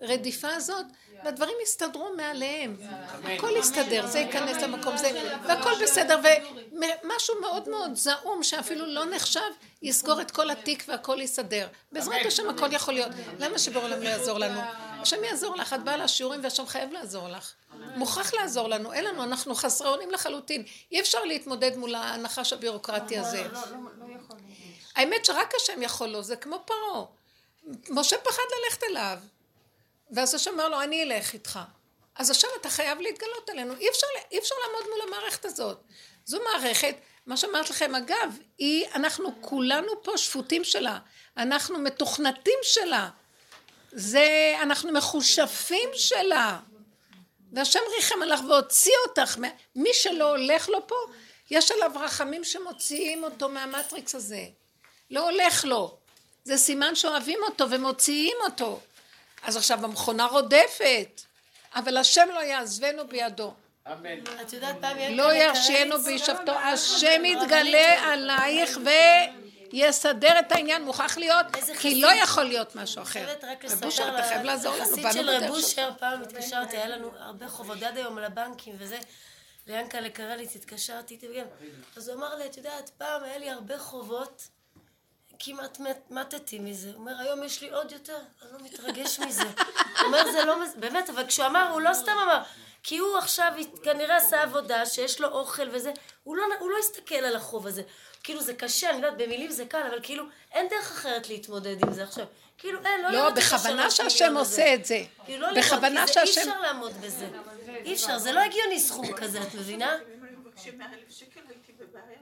Speaker 2: הרדיפה הזאת, והדברים יסתדרו מעליהם. הכל יסתדר, זה ייכנס למקום זה, והכל בסדר, ומשהו מאוד מאוד זעום שאפילו לא נחשב, יסגור את כל התיק והכל יסדר. בעזרת השם הכל יכול להיות. למה שבור העולם לא יעזור לנו? השם יעזור לך, את באה לשיעורים והשם חייב לעזור לך. מוכרח לעזור לנו, אין לנו, אנחנו חסרי אונים לחלוטין. אי אפשר להתמודד מול הנחש הביורוקרטי הזה. האמת שרק השם יכול לו, זה כמו פרעה. משה פחד ללכת אליו. ואז השם אמר לו, אני אלך איתך. אז עכשיו אתה חייב להתגלות עלינו. אי אפשר, אי אפשר לעמוד מול המערכת הזאת. זו מערכת, מה שאמרת לכם, אגב, היא, אנחנו כולנו פה שפוטים שלה. אנחנו מתוכנתים שלה. זה, אנחנו מחושפים שלה. והשם ריחם עליך והוציא אותך. מי שלא הולך לו פה, יש עליו רחמים שמוציאים אותו מהמטריקס הזה. לא הולך לו. זה סימן שאוהבים אותו ומוציאים אותו. אז עכשיו המכונה רודפת, אבל השם לא יעזבנו בידו.
Speaker 6: אמן.
Speaker 3: את יודעת, פעם
Speaker 2: לא ירשיענו בישבתו, השם יתגלה עלייך ויסדר את העניין, מוכרח להיות, כי. לא יכול להיות משהו אחר.
Speaker 3: חייבת רק
Speaker 2: רב
Speaker 3: לספר
Speaker 2: אושר, אתה חייב לעזור לנו, באנו
Speaker 3: של
Speaker 2: בדרך
Speaker 3: רב
Speaker 2: שלך.
Speaker 3: אושר, פעם התקשרתי, היה לנו הרבה חובות עד היום על הבנקים וזה. ליענקלה קרליץ התקשרתי איתי אז הוא אמר לי, את יודעת, פעם היה לי הרבה חובות, כמעט מת- מתתי מזה. הוא אומר, היום יש לי עוד יותר, אני לא מתרגש מזה. הוא אומר, זה לא... מז- באמת, אבל כשהוא אמר, הוא לא סתם אמר. כי הוא עכשיו כנראה עשה עבודה שיש לו אוכל וזה, הוא לא, הוא לא הסתכל על החוב הזה. כאילו זה קשה, אני יודעת, במילים זה קל, אבל כאילו אין דרך אחרת להתמודד עם זה עכשיו. כאילו אין, לא
Speaker 2: לא,
Speaker 3: לראות את
Speaker 2: בכוונה שהשם. עושה את זה.
Speaker 3: כאילו לא לראות,
Speaker 2: בכוונה
Speaker 3: כי זה אי
Speaker 2: שהשם...
Speaker 3: אפשר לעמוד בזה. אי אפשר, זה לא הגיוני סכום כזה, את מבינה?
Speaker 12: אם היו מבקשים 100 אלף שקל הייתי בבעיה.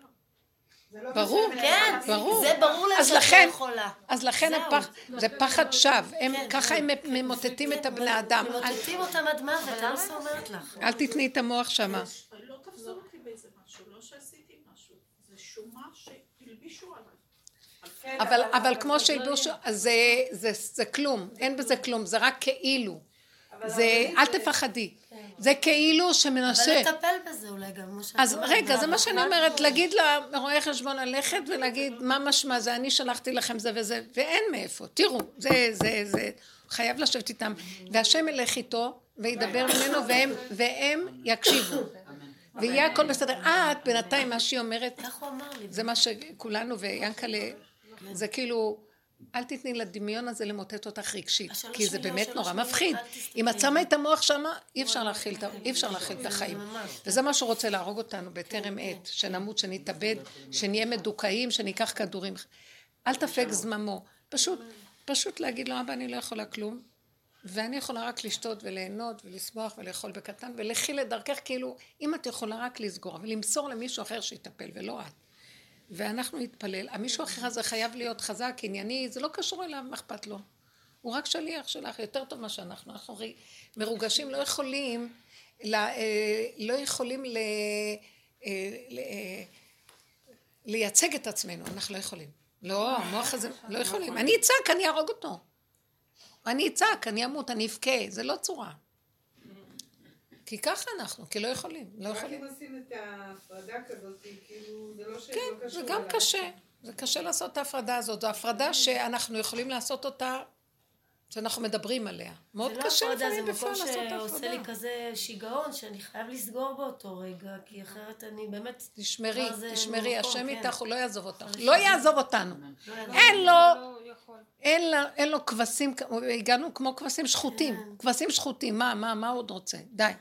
Speaker 2: ברור,
Speaker 3: כן,
Speaker 2: ברור.
Speaker 3: זה ברור להם
Speaker 2: אז
Speaker 3: שאת לא יכולה.
Speaker 2: אז לכן
Speaker 3: זהו.
Speaker 2: הפח, זה פחד שווא, הם
Speaker 3: כן,
Speaker 2: ככה
Speaker 3: כן.
Speaker 2: הם ממוטטים את הבני אדם.
Speaker 3: ממוטטים אותם עד מוות, אני לא אומרת לך.
Speaker 2: אל תתני את המוח שמה.
Speaker 12: לא תפסו אותי באיזה משהו, לא שעשיתי משהו. זה שומה שהלבישו עליי.
Speaker 2: אבל, אבל כמו שהלבישו, זה, זה, זה כלום, אין בזה כלום, זה רק כאילו. זה, אל תפחדי. זה כאילו שמנסה.
Speaker 3: אבל לטפל בזה אולי גם, כמו שאת
Speaker 2: אז. רגע, זה מה שאני אומרת,
Speaker 3: נכון.
Speaker 2: להגיד לרואה חשבון ללכת ולהגיד מה משמע זה, אני שלחתי לכם זה וזה, ואין מאיפה. תראו, זה, זה, זה, חייב לשבת איתם. והשם ילך איתו וידבר ממנו והם, והם יקשיבו. ויהיה הכל בסדר. את בינתיים מה שהיא אומרת. זה מה שכולנו ויענקלה, זה כאילו, אל תתני לדמיון הזה למוטט אותך רגשית, כי זה באמת נורא מפחיד. אם את שמה את המוח שמה, אי אפשר אי אפשר להכיל את החיים. וזה מה שהוא רוצה להרוג אותנו בטרם עת, שנמות, שנתאבד, שנהיה מדוכאים, שניקח כדורים. אל תפק זממו. פשוט, פשוט להגיד לו, אבא, אני לא יכולה כלום, ואני יכולה רק לשתות וליהנות ולשמוח ולאכול בקטן, ולכי לדרכך, כאילו, אם את יכולה רק לסגור, ולמסור למישהו אחר שיטפל, ולא את. ואנחנו נתפלל. המישהו האחר הזה חייב להיות חזק, ענייני, זה לא קשור אליו, מה אכפת לו? הוא רק שליח שלך, יותר טוב מה שאנחנו. אנחנו הרי מרוגשים, לא יכולים, אה, לא יכולים ל, אה, ל, אה, לייצג את עצמנו, אנחנו לא יכולים. לא, המוח הזה, לא יכולים. אני אצעק, אני אהרוג אותו. אני אצעק, אני אמות, אני אבכה, זה לא צורה. כי ככה אנחנו, כי לא יכולים, לא
Speaker 5: רק
Speaker 2: יכולים.
Speaker 5: אם עושים את ההפרדה כזאת, כאילו, זה לא ש...
Speaker 2: כן,
Speaker 5: לא
Speaker 2: זה
Speaker 5: קשור
Speaker 2: גם
Speaker 5: אליי.
Speaker 2: קשה. זה קשה לעשות את ההפרדה הזאת. זו הפרדה שאנחנו יכולים לעשות אותה, שאנחנו מדברים עליה. מאוד
Speaker 3: זה לא
Speaker 2: קשה
Speaker 3: הפרדה,
Speaker 2: לפעמים
Speaker 3: זה
Speaker 2: בפועל
Speaker 3: מקום
Speaker 2: לעשות את
Speaker 3: שעושה לי
Speaker 2: ההפרדה.
Speaker 3: כזה שיגעון שאני חייב לסגור באותו רגע, כי אחרת אני באמת...
Speaker 2: תשמרי,
Speaker 3: זה
Speaker 2: תשמרי,
Speaker 3: מקום,
Speaker 2: השם
Speaker 3: כן.
Speaker 2: איתך, הוא לא יעזוב אותך. לא
Speaker 3: שם-
Speaker 2: יעזוב אותנו.
Speaker 3: לא
Speaker 2: אין. לו, אין לה- אין לו כבשים, הגענו כמו כבשים שחוטים.
Speaker 3: כן.
Speaker 2: כבשים שחוטים, מה, מה, מה עוד רוצה? די.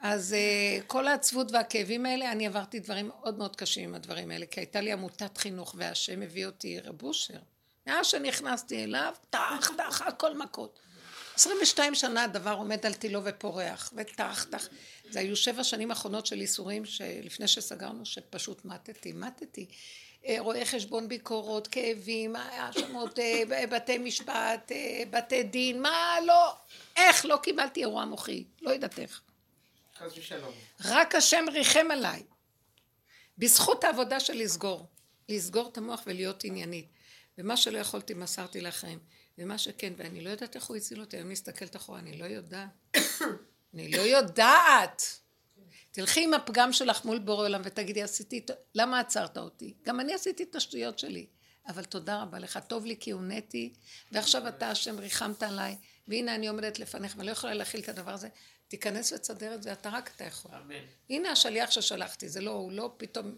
Speaker 2: אז אה, כל העצבות והכאבים האלה, אני עברתי דברים מאוד מאוד קשים עם הדברים האלה, כי הייתה לי עמותת חינוך והשם הביא אותי רב אושר. מאז שנכנסתי אליו, טח, טח, הכל מכות. 22 שנה הדבר עומד על תילו ופורח, וטח, טח. זה היו שבע שנים אחרונות של ייסורים, שלפני שסגרנו, שפשוט מתתי, מתתי. אה, רואי חשבון ביקורות, כאבים, האשמות, אה, בתי משפט, בתי דין, מה לא, איך לא קיבלתי אירוע מוחי, לא יודעת איך. רק השם ריחם עליי. בזכות העבודה של לסגור. לסגור את המוח ולהיות עניינית. ומה שלא יכולתי מסרתי לאחרים. ומה שכן, ואני לא יודעת איך הוא הציל אותי, אני מסתכלת אחורה, אני לא יודעת. אני לא יודעת. תלכי עם הפגם שלך מול בורא עולם ותגידי, עשיתי, למה עצרת אותי? גם אני עשיתי את השטויות שלי. אבל תודה רבה לך, טוב לי כי הונאתי, ועכשיו אתה השם ריחמת עליי, והנה אני עומדת לפניך ואני לא יכולה להכיל את הדבר הזה. תיכנס ותסדר את זה, אתה רק אתה יכול.
Speaker 6: אמן.
Speaker 2: הנה השליח ששלחתי, זה לא, הוא לא פתאום,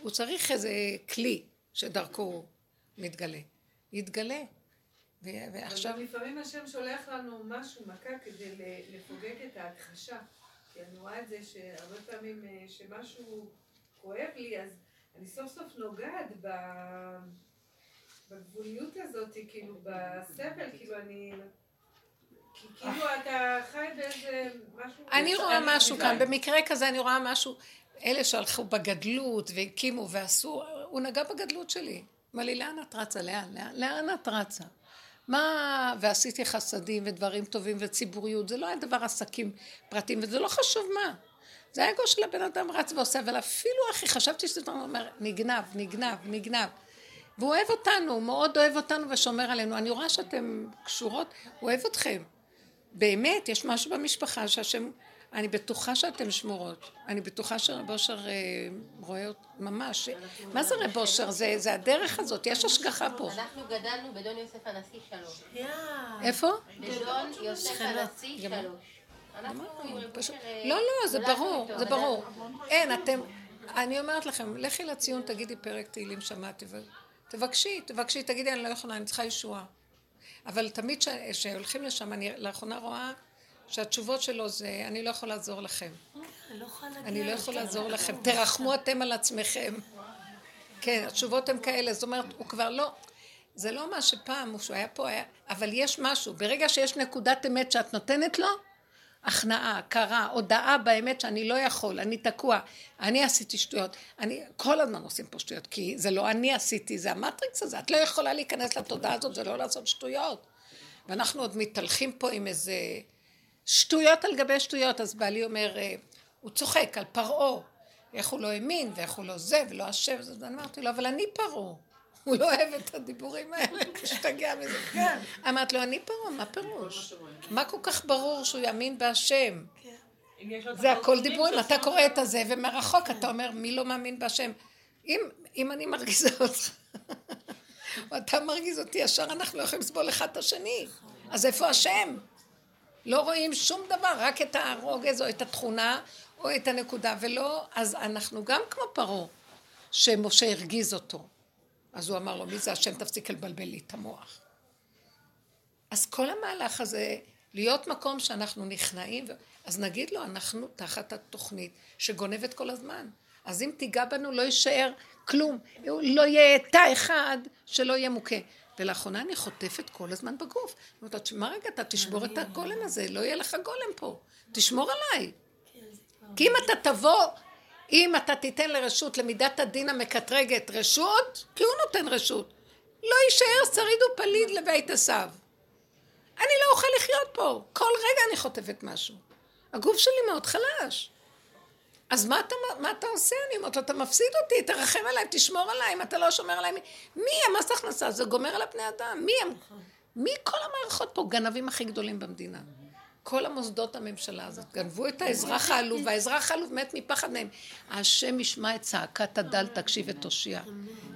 Speaker 2: הוא צריך איזה כלי שדרכו הוא מתגלה. יתגלה. ו- ועכשיו,
Speaker 5: אבל לפעמים השם שולח לנו משהו, מכה, כדי לפוגג את ההכחשה. כי אני רואה את זה שהרבה פעמים אה, שמשהו כואב לי, אז אני סוף סוף נוגעת ב... בגבוליות הזאת, כאילו, בסבל, כאילו אני... כי כאילו אתה חי באיזה משהו...
Speaker 2: אני רואה משהו כאן, במקרה כזה אני רואה משהו, אלה שהלכו בגדלות והקימו ועשו, הוא נגע בגדלות שלי. אמר לי, לאן את רצה? לאן? לאן, לאן את רצה? מה, ועשיתי חסדים ודברים טובים וציבוריות, זה לא היה דבר עסקים פרטיים, וזה לא חשוב מה. זה האגו של הבן אדם רץ ועושה, אבל אפילו אחי, חשבתי שזה אומר, נגנב, נגנב, נגנב. והוא אוהב אותנו, הוא מאוד אוהב אותנו ושומר עלינו. אני רואה שאתם קשורות, הוא אוהב אתכם. באמת, יש משהו במשפחה שהשם, אני בטוחה שאתן שמורות. אני בטוחה שרב אושר אה, רואה אות- ממש. מה זה רב אושר? זה, זה הדרך הזאת, יש השגחה פה.
Speaker 1: אנחנו גדלנו בדון יוסף הנשיא שלוש.
Speaker 2: איפה?
Speaker 1: בדון יוסף. הנשיא שלוש. אה,
Speaker 2: לא, לא, זה ברור, זה. ברור. אין, אתם, אני אומרת לכם, לכי לציון, תגידי פרק תהילים שמעתי, תבקשי, תבקשי, תגידי, אני לא יכולה, אני צריכה ישועה. אבל תמיד כשהולכים לשם, אני לאחרונה רואה שהתשובות שלו זה, אני לא יכול לעזור לכם. אני לא יכול לעזור לכם. תרחמו אתם על עצמכם. כן, התשובות הן כאלה, זאת אומרת, הוא כבר לא, זה לא מה שפעם, שהוא היה פה, היה, אבל יש משהו. ברגע שיש נקודת אמת שאת נותנת לו, הכנעה, הכרה, הודעה באמת שאני לא יכול, אני תקוע, אני עשיתי שטויות, אני, כל הזמן עושים פה שטויות, כי זה לא אני עשיתי, זה המטריקס הזה, את לא יכולה להיכנס לתודעה הזאת, זה לא לעשות שטויות. ואנחנו עוד מתהלכים פה עם איזה שטויות על גבי שטויות, אז בעלי אומר, אה, הוא צוחק על פרעה, איך הוא לא האמין, ואיך הוא לא זה, ולא אשם, אז אמרתי לו, אבל אני פרעה. הוא לא אוהב את הדיבורים האלה, משתגע מזה. כן. אמרתי לו, אני פרעה, מה פירוש? מה כל כך ברור שהוא יאמין בהשם? זה הכל דיבורים, אתה קורא את הזה, ומרחוק אתה אומר, מי לא מאמין בהשם? אם אני מרגיזה אותך, או אתה מרגיז אותי, ישר אנחנו לא יכולים לסבול אחד את השני. אז איפה השם? לא רואים שום דבר, רק את הרוגז או את התכונה או את הנקודה, ולא, אז אנחנו גם כמו פרעה, שמשה הרגיז אותו. אז הוא אמר לו, מי זה השם? תפסיק לבלבל לי את המוח. אז כל המהלך הזה, להיות מקום שאנחנו נכנעים, אז נגיד לו, אנחנו תחת התוכנית שגונבת כל הזמן. אז אם תיגע בנו לא יישאר כלום, לא יהיה תא אחד שלא יהיה מוכה. ולאחרונה אני חוטפת כל הזמן בגוף. אני אומרת, מה רגע, אתה תשבור את הגולם הזה, לא יהיה לך גולם פה. תשמור עליי. כי אם אתה תבוא אם אתה תיתן לרשות למידת הדין המקטרגת רשות, כי הוא נותן רשות. לא יישאר שריד ופליד לבית עשיו. אני לא אוכל לחיות פה. כל רגע אני חוטפת משהו. הגוף שלי מאוד חלש. אז מה אתה, מה אתה עושה? אני אומרת לו, אתה מפסיד אותי, תרחם עליי, תשמור עליי, אם אתה לא שומר עליי. מי, המס הכנסה? זה גומר על הפני אדם. מי הם? מי כל המערכות פה? גנבים הכי גדולים במדינה. כל המוסדות הממשלה הזאת גנבו את האזרח העלוב, והאזרח העלוב מת מפחד מהם. השם ישמע את צעקת הדל, תקשיב ותושיע.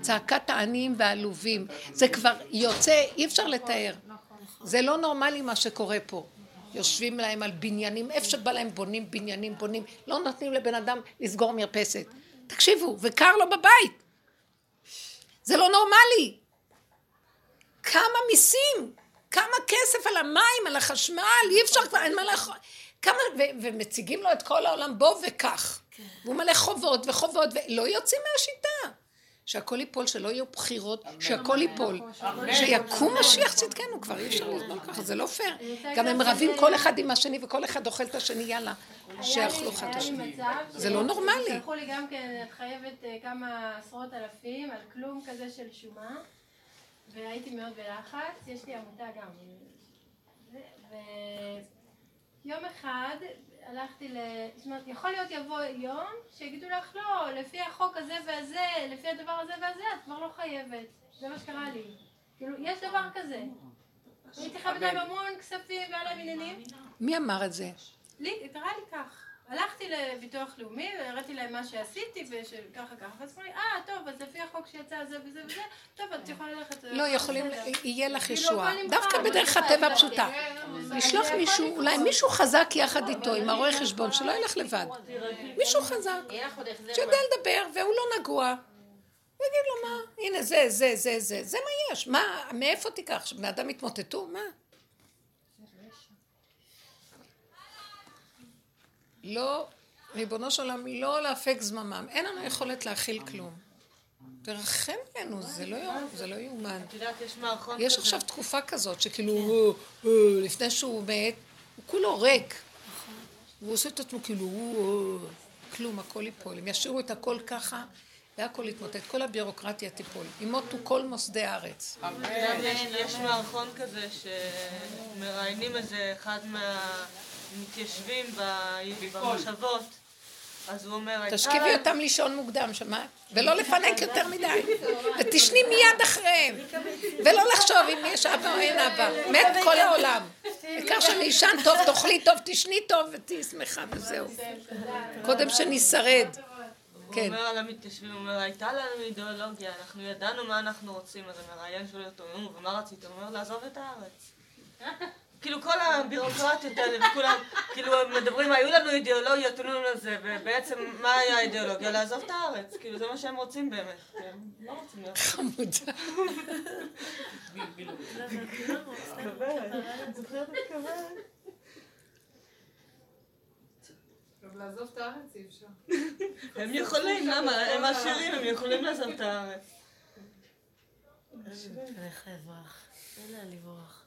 Speaker 2: צעקת העניים והעלובים. זה כבר יוצא, אי אפשר לתאר. זה לא נורמלי מה שקורה פה. יושבים להם על בניינים, איפה שבא להם בונים בניינים, בונים, לא נותנים לבן אדם לסגור מרפסת. תקשיבו, וקר לו בבית. זה לא נורמלי. כמה מיסים, כמה כסף על המים, על החשמל, אי אפשר כבר, אין מה לאכול. כמה, ו- ומציגים לו את כל העולם, בוא וקח. כן. והוא מלא חובות וחובות, ולא יוצאים מהשיטה. שהכל ייפול, שלא יהיו בחירות, שהכל ייפול. שיקום משיח צדקנו, כבר אי אפשר לסבול ככה, זה לא פייר. גם הם רבים כל אחד עם השני, וכל אחד אוכל את השני, יאללה, שיאכלו אחד את השני. זה לא נורמלי.
Speaker 8: שלחו לי גם כן, את חייבת אה, כמה עשרות אלפים על כלום כזה של שומה. והייתי מאוד בלחץ, יש לי עמותה גם. ויום אחד הלכתי ל... זאת אומרת, יכול להיות יבוא יום שיגידו לך לא, לפי החוק הזה והזה, לפי הדבר הזה והזה, את כבר לא חייבת. זה מה שקרה לי. כאילו, יש דבר כזה. הייתי חייבת להם המון כספים והיה להם עניינים.
Speaker 2: מי אמר את זה?
Speaker 8: לי, קרה לי כך. הלכתי לביטוח לאומי והראיתי להם מה שעשיתי וככה ככה, ואז אמרו לי, אה, טוב, אז לפי החוק שיצא זה וזה וזה, טוב, את יכולה ללכת...
Speaker 2: לא, יכולים, יהיה לך כאילו, ישועה. דווקא בדרך הטבע הפשוטה. לשלוח מישהו, אולי מישהו חזק יחד איתו, עם הרואה חשבון, שלא ילך לבד. מישהו חזק, שיודע לדבר, והוא לא נגוע. יגיד לו מה, הנה זה, זה, זה, זה, זה מה יש, מה, מאיפה תיקח, שבני אדם יתמוטטו, מה? לא, ריבונו של עולם, לא להפק זממם. אין לנו יכולת להכיל כלום. תרחם עלינו, זה לא, זה לא יאומן.
Speaker 4: את יודעת, יש מערכון
Speaker 2: כזה. יש עכשיו תקופה כזאת, שכאילו, כן. לפני שהוא מת, הוא כולו ריק. הוא עושה את עצמו כאילו, כלום, הכל ייפול. הם ישאירו את הכל ככה, והכל יתמוטט. כל הבירוקרטיה תיפול. ימותו כל מוסדי הארץ.
Speaker 4: יש מערכון כזה שמראיינים איזה אחד מה... מתיישבים במושבות. אז הוא אומר...
Speaker 2: תשכיבי אותם לישון מוקדם, שמעת? ולא לפנק יותר מדי. ותשני מיד אחריהם. ולא לחשוב אם יש אבא או אין אבא. מת כל העולם. העיקר שאני אשן טוב, תאכלי טוב, תשני טוב ותהיי שמחה וזהו. קודם שנשרד.
Speaker 4: הוא כן. אומר על המתיישבים, הוא אומר, הייתה לנו אידיאולוגיה, אנחנו ידענו מה אנחנו רוצים, אז המראיין שואל אותו, נו, ומה רצית? הוא אומר, לעזוב את הארץ. כאילו כל הבירוקרטיות האלה וכולם, כאילו מדברים, היו לנו אידיאולוגיות, תנו לנו לזה, ובעצם מה היה האידיאולוגיה? לעזוב את הארץ, כאילו זה מה שהם רוצים באמת, הם לא רוצים להיות.
Speaker 2: חמודה.
Speaker 5: גם לעזוב את הארץ אי אפשר.
Speaker 4: הם יכולים, למה? הם עשירים, הם יכולים לעזוב את הארץ.
Speaker 3: אין לאן לברוח.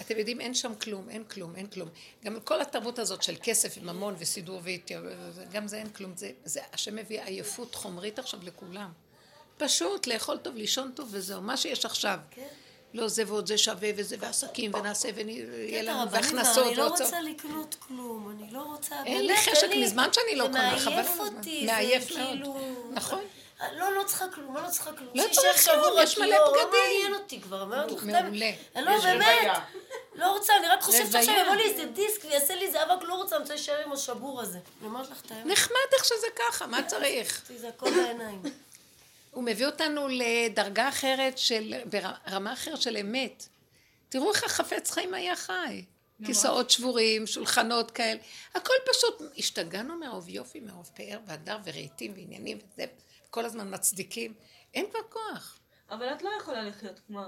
Speaker 2: אתם יודעים, אין שם כלום, אין כלום, אין כלום. גם כל התרבות הזאת של כסף וממון וסידור והתייעלות, גם זה אין כלום. זה, זה, השם מביא עייפות חומרית עכשיו לכולם. פשוט לאכול טוב, לישון טוב וזהו, מה שיש עכשיו.
Speaker 3: כן.
Speaker 2: לא זה ועוד זה שווה וזה ועסקים ונעשה ויהיה לנו והכנסות
Speaker 3: אני לא. רוצה לקנות כלום, אני לא רוצה...
Speaker 2: אין לי חשק מזמן שאני לא קונה, חבל
Speaker 3: זה מעייף. אותי, זה. כאילו...
Speaker 2: נכון.
Speaker 3: לא, לא צריכה כלום, לא צריכה כלום.
Speaker 2: לא צריך כלום, יש מלא
Speaker 3: לא
Speaker 2: בגדים.
Speaker 3: מעניין אותי כבר, אומרת לך,
Speaker 2: מעולה.
Speaker 3: לא באמת. לא רוצה, אני רק חושבת שעכשיו
Speaker 2: רוויה.
Speaker 3: יבוא לי איזה דיסק ויעשה לי איזה אבק, לא רוצה, אני רוצה להישאר עם השבור הזה. אני אומרת לך את האמת.
Speaker 2: נחמד איך שזה ככה, מה צריך?
Speaker 3: זה הכל בעיניים.
Speaker 2: הוא מביא אותנו לדרגה אחרת של, ברמה אחרת של אמת. תראו איך החפץ חיים היה חי. כיסאות שבורים, שולחנות כאלה. הכל פשוט, השתגענו מרוב יופי, מרוב פאר והדר ורהיטים ועניינים וזה, כל הזמן מצדיקים. אין כבר כוח.
Speaker 4: אבל את לא יכולה לחיות כמו...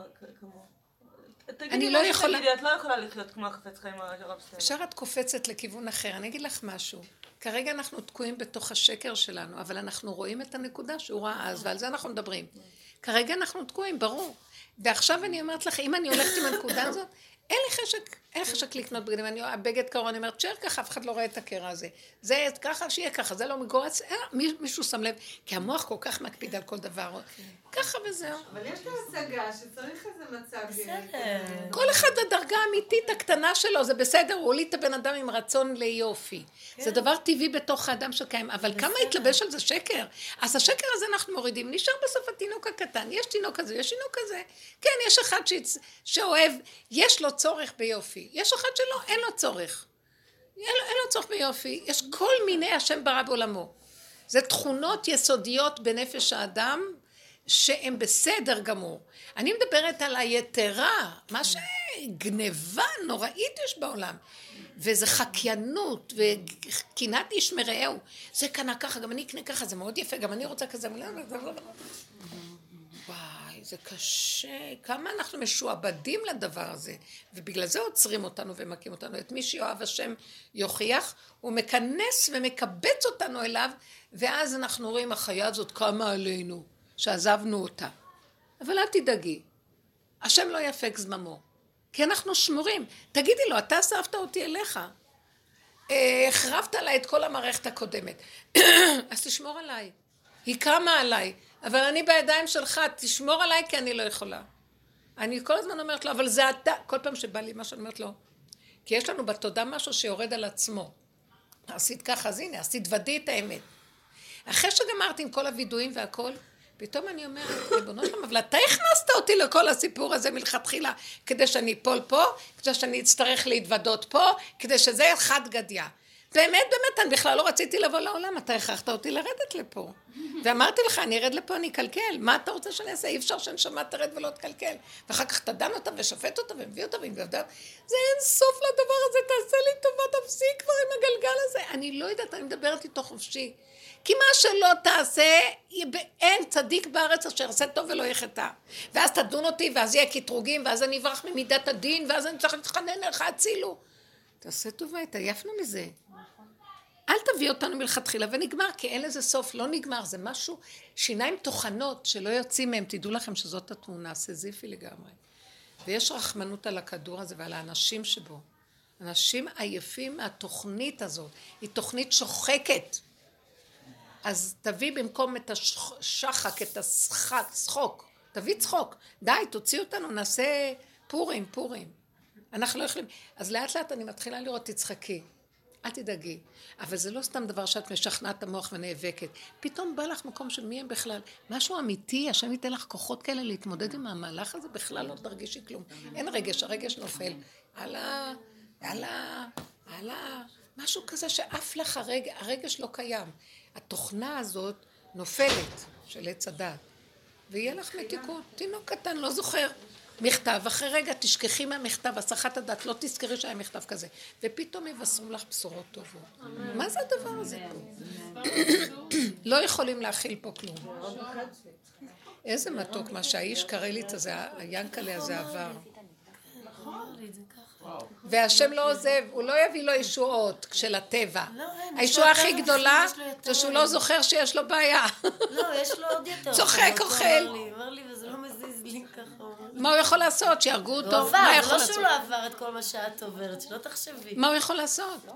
Speaker 4: תגידי
Speaker 2: אני לא יכולה-
Speaker 4: את לא יכולה לחיות כמו החפץ חיים הרב סטייל.
Speaker 2: ישר את קופצת לכיוון אחר. אני אגיד לך משהו. כרגע אנחנו תקועים בתוך השקר שלנו, אבל אנחנו רואים את הנקודה שהוא ראה אז, ועל זה אנחנו מדברים. כרגע אנחנו תקועים, ברור. ועכשיו אני אומרת לך, אם אני הולכת עם הנקודה הזאת, אין לי חשק, אין לי חשק לקנות בגדים. אני, הבגד קרוע, אני אומרת, שער ככה, אף אחד לא רואה את הקרע הזה. זה ככה, שיהיה ככה, זה לא מגורץ, אה, מי- מישהו שם לב, כי המוח כל כך מקפיד על כל דבר. ככה וזהו.
Speaker 5: אבל יש לו השגה שצריך איזה מצב...
Speaker 3: בסדר.
Speaker 2: כל אחד הדרגה האמיתית הקטנה שלו, זה בסדר, הוא הוליד את הבן אדם עם רצון ליופי. זה דבר טבעי בתוך האדם שקיים, אבל כמה התלבש על זה שקר? אז השקר הזה אנחנו מורידים, נשאר בסוף התינוק הקטן, יש תינוק כזה, יש תינוק כזה. כן, יש אחד שיצ... שאוהב, יש לו צורך ביופי. יש אחד שלא, אין לו צורך. אין אין לו צורך ביופי. יש כל מיני השם ברא בעולמו. זה תכונות יסודיות בנפש האדם שהן בסדר גמור. אני מדברת על היתרה, מה שגניבה נוראית יש בעולם. וזה חקיינות וקנאת איש מרעהו. זה קנה ככה, גם אני אקנה ככה, זה מאוד יפה, גם אני רוצה כזה. וואי, זה קשה. כמה אנחנו משועבדים לדבר הזה. ובגלל זה עוצרים אותנו ומכים אותנו. את מי שיאהב השם יוכיח, הוא מכנס ומקבץ אותנו אליו, ואז אנחנו רואים, החיה הזאת קמה עלינו, שעזבנו אותה. אבל אל תדאגי, השם לא יפק זממו. כי אנחנו שמורים. תגידי לו, אתה אספת אותי אליך. אה, החרבת עליי את כל המערכת הקודמת. אז תשמור עליי. היא קמה עליי, אבל אני בידיים שלך, תשמור עליי כי אני לא יכולה. אני כל הזמן אומרת לו, אבל זה אתה, כל פעם שבא לי משהו, אני אומרת לו, כי יש לנו בתודה משהו שיורד על עצמו. עשית ככה, אז הנה, אז תתוודי את האמת. אחרי שגמרתי עם כל הווידויים והכל, פתאום אני אומרת, ריבונו שלום, אבל אתה הכנסת אותי לכל הסיפור הזה מלכתחילה, כדי שאני אפול פה, כדי שאני אצטרך להתוודות פה, כדי שזה יהיה חד גדיא. באמת, באמת, אני בכלל לא רציתי לבוא לעולם, אתה הכרחת אותי לרדת לפה. ואמרתי לך, אני ארד לפה, אני אקלקל. מה אתה רוצה שאני אעשה? אי אפשר שנשמה תרד ולא תקלקל. ואחר כך תדן אותה ושופט אותה ומביא אותה ומביא. זה אין סוף לדבר הזה, תעשה לי טובה, תפסיק כבר עם הגלגל הזה. אני לא יודעת, אני מדברת איתו חופשי. כי מה שלא תעשה, אין צדיק בארץ אשר עשה טוב ולא יחטא. ואז תדון אותי, ואז יהיה קטרוגים, ואז אני אברח ממידת הדין, ואז אני צריך להתחנן לך, הצילו. תעשה טובה, התעייפנו מזה. אל תביא אותנו מלכתחילה ונגמר, כי אין לזה סוף, לא נגמר, זה משהו, שיניים טוחנות שלא יוצאים מהם, תדעו לכם שזאת התמונה, סזיפי לגמרי. ויש רחמנות על הכדור הזה ועל האנשים שבו. אנשים עייפים מהתוכנית הזאת, היא תוכנית שוחקת. אז תביא במקום את השחק, את השחק, צחוק, תביא צחוק. די, תוציא אותנו, נעשה פורים, פורים. אנחנו לא יכולים. אז לאט לאט אני מתחילה לראות, תצחקי. אל תדאגי. אבל זה לא סתם דבר שאת משכנעת את המוח ונאבקת. פתאום בא לך מקום של מי הם בכלל. משהו אמיתי, השם ייתן לך כוחות כאלה להתמודד עם המהלך הזה, בכלל לא תרגישי כלום. אין רגש, הרגש נופל. הלאה, הלאה, הלאה. משהו כזה שעף לך הרגש, הרגש לא קיים. התוכנה הזאת נופלת של עץ הדת. ויהיה לך מתיקות. תינוק קטן, לא זוכר. מכתב, אחרי רגע תשכחי מהמכתב, הסחת הדעת, לא תזכרי שהיה מכתב כזה. ופתאום יבשרו לך בשורות טובות. מה זה הדבר הזה פה? לא יכולים להכיל פה כלום. איזה מתוק מה שהאיש קרליץ הזה, היאנקלה הזה עבר. והשם לא עוזב, הוא לא יביא לו ישועות של הטבע. הישועה הכי גדולה זה שהוא לא זוכר שיש לו בעיה.
Speaker 3: לא, יש לו עוד יותר.
Speaker 2: צוחק, אוכל.
Speaker 3: אמר לי, אמר לי, וזה לא מזיז לי ככה.
Speaker 2: מה הוא יכול לעשות? שיהרגו
Speaker 3: הוא
Speaker 2: אותו?
Speaker 3: עבר, זה
Speaker 2: יכול
Speaker 3: לא? שהוא לא עבר את כל מה שאת עוברת, שלא תחשבי.
Speaker 2: מה הוא יכול לעשות?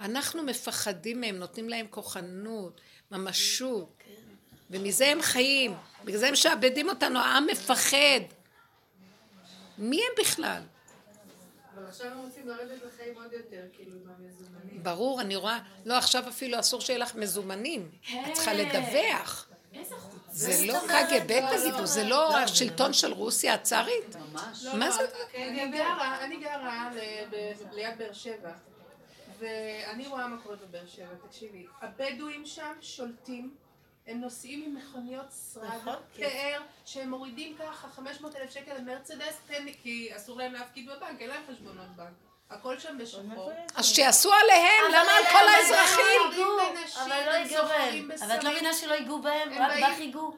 Speaker 2: אנחנו מפחדים מהם, נותנים להם כוחנות, ממשות, ומזה הם חיים, בגלל זה הם משעבדים אותנו, העם מפחד. מי הם בכלל?
Speaker 7: אבל עכשיו הם רוצים לרדת לחיים עוד יותר, כאילו, עם המזומנים.
Speaker 2: ברור, אני רואה, לא עכשיו אפילו אסור שיהיה לך מזומנים, את צריכה לדווח.
Speaker 11: איזה חוצפה.
Speaker 2: זה לא קג"ב תגידו, זה לא השלטון של רוסיה הצארית?
Speaker 7: לא,
Speaker 2: מה
Speaker 7: לא,
Speaker 2: זה?
Speaker 7: אני גרה, אני גרה ליד באר שבע, ואני רואה מה קורה בבאר שבע, תקשיבי, הבדואים שם שולטים, הם נוסעים עם מכוניות שרד,
Speaker 3: נכון, כן.
Speaker 7: פאר, שהם מורידים ככה 500 אלף שקל למרצדס, תן לי, כי אסור להם להפקיד בבנק, אין להם חשבונות בנק. הכל שם בשחור.
Speaker 2: אז שיעשו עליהם, למה על
Speaker 3: הם-
Speaker 2: כל האזרחים?
Speaker 3: לא אבל לא ייגעו
Speaker 7: סוחרים
Speaker 3: בהם. אבל את לא. מבינה שלא ייגעו בהם?
Speaker 7: הם
Speaker 3: רק בך ייגעו.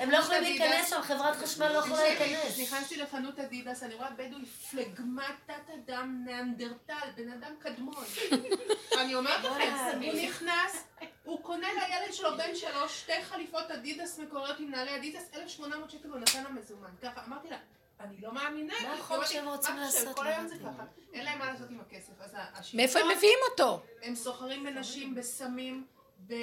Speaker 3: הם לא יכולים. להיכנס שם, חברת חשמל לא יכולה להיכנס.
Speaker 7: נכנסתי לחנות אדידס, אני רואה בדואי פלגמת תת אדם ניאנדרטל, בן אדם קדמון. אני אומרת לכם, הוא נכנס, הוא קונה לילד שלו בן שלוש שתי חליפות אדידס מקוריות עם נעלי אדידס, 1,800 שקל הוא נתן לה מזומן. ככה, אמרתי לה, אני לא מאמינה.
Speaker 3: מה החוק שהם רוצים לעשות?
Speaker 7: כל
Speaker 3: לא
Speaker 7: היום זה. ככה. אין להם מה לעשות עם הכסף. אז השלטון-
Speaker 2: מאיפה הם מביאים אותו?
Speaker 7: הם סוחרים בנשים, בסמים,
Speaker 2: כן.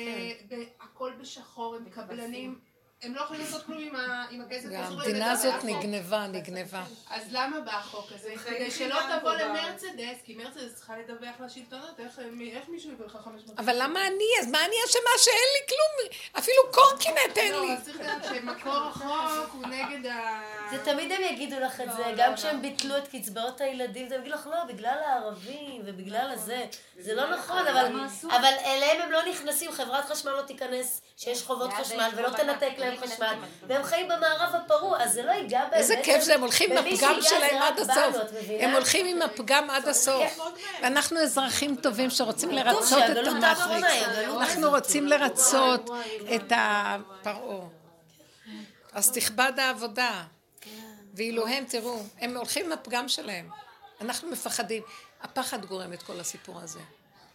Speaker 7: בהכל בשחור, הם קבלנים. הם לא יכולים לעשות כלום עם ה- עם הכסף. להם
Speaker 2: המדינה הזאת. נגנבה, נגנבה.
Speaker 7: אז למה בא החוק הזה? כדי שלא תבוא. למרצדס, כי מרצדס צריכה לדווח לשלטונות, איך איך מישהו יביא לך 500?
Speaker 2: אבל למה אני? אז מה אני אשמה שאין לי כלום? אפילו קורקינט אין לי.
Speaker 7: לא, אז צריך לדעת שמקור החוק הוא נגד ה...
Speaker 3: זה תמיד הם יגידו לך את
Speaker 7: לא,
Speaker 3: זה,
Speaker 7: לא,
Speaker 3: גם
Speaker 7: לא.
Speaker 3: כשהם ביטלו את קצבאות הילדים, הם יגידו לך, לא, בגלל הערבים ובגלל הזה. זה לא נכון, אבל אבל אליהם הם לא נכנסים, חברת חשמל לא תיכנס, שיש חובות חשמל, ולא תנתק להם חשמל. והם חיים במערב הפרוע, אז זה לא ייגע בהם.
Speaker 2: איזה. כיף זה, הם הולכים עם הפגם שלהם עד הסוף. הם הולכים עם הפגם עד הסוף. ואנחנו אזרחים טובים שרוצים לרצות את
Speaker 3: הגלות
Speaker 2: אנחנו רוצים לרצות את הפרעה. אז תכבד העבודה. ואילו הם, תראו, הם הולכים עם הפגם שלהם. אנחנו מפחדים. הפחד גורם את כל הסיפור הזה.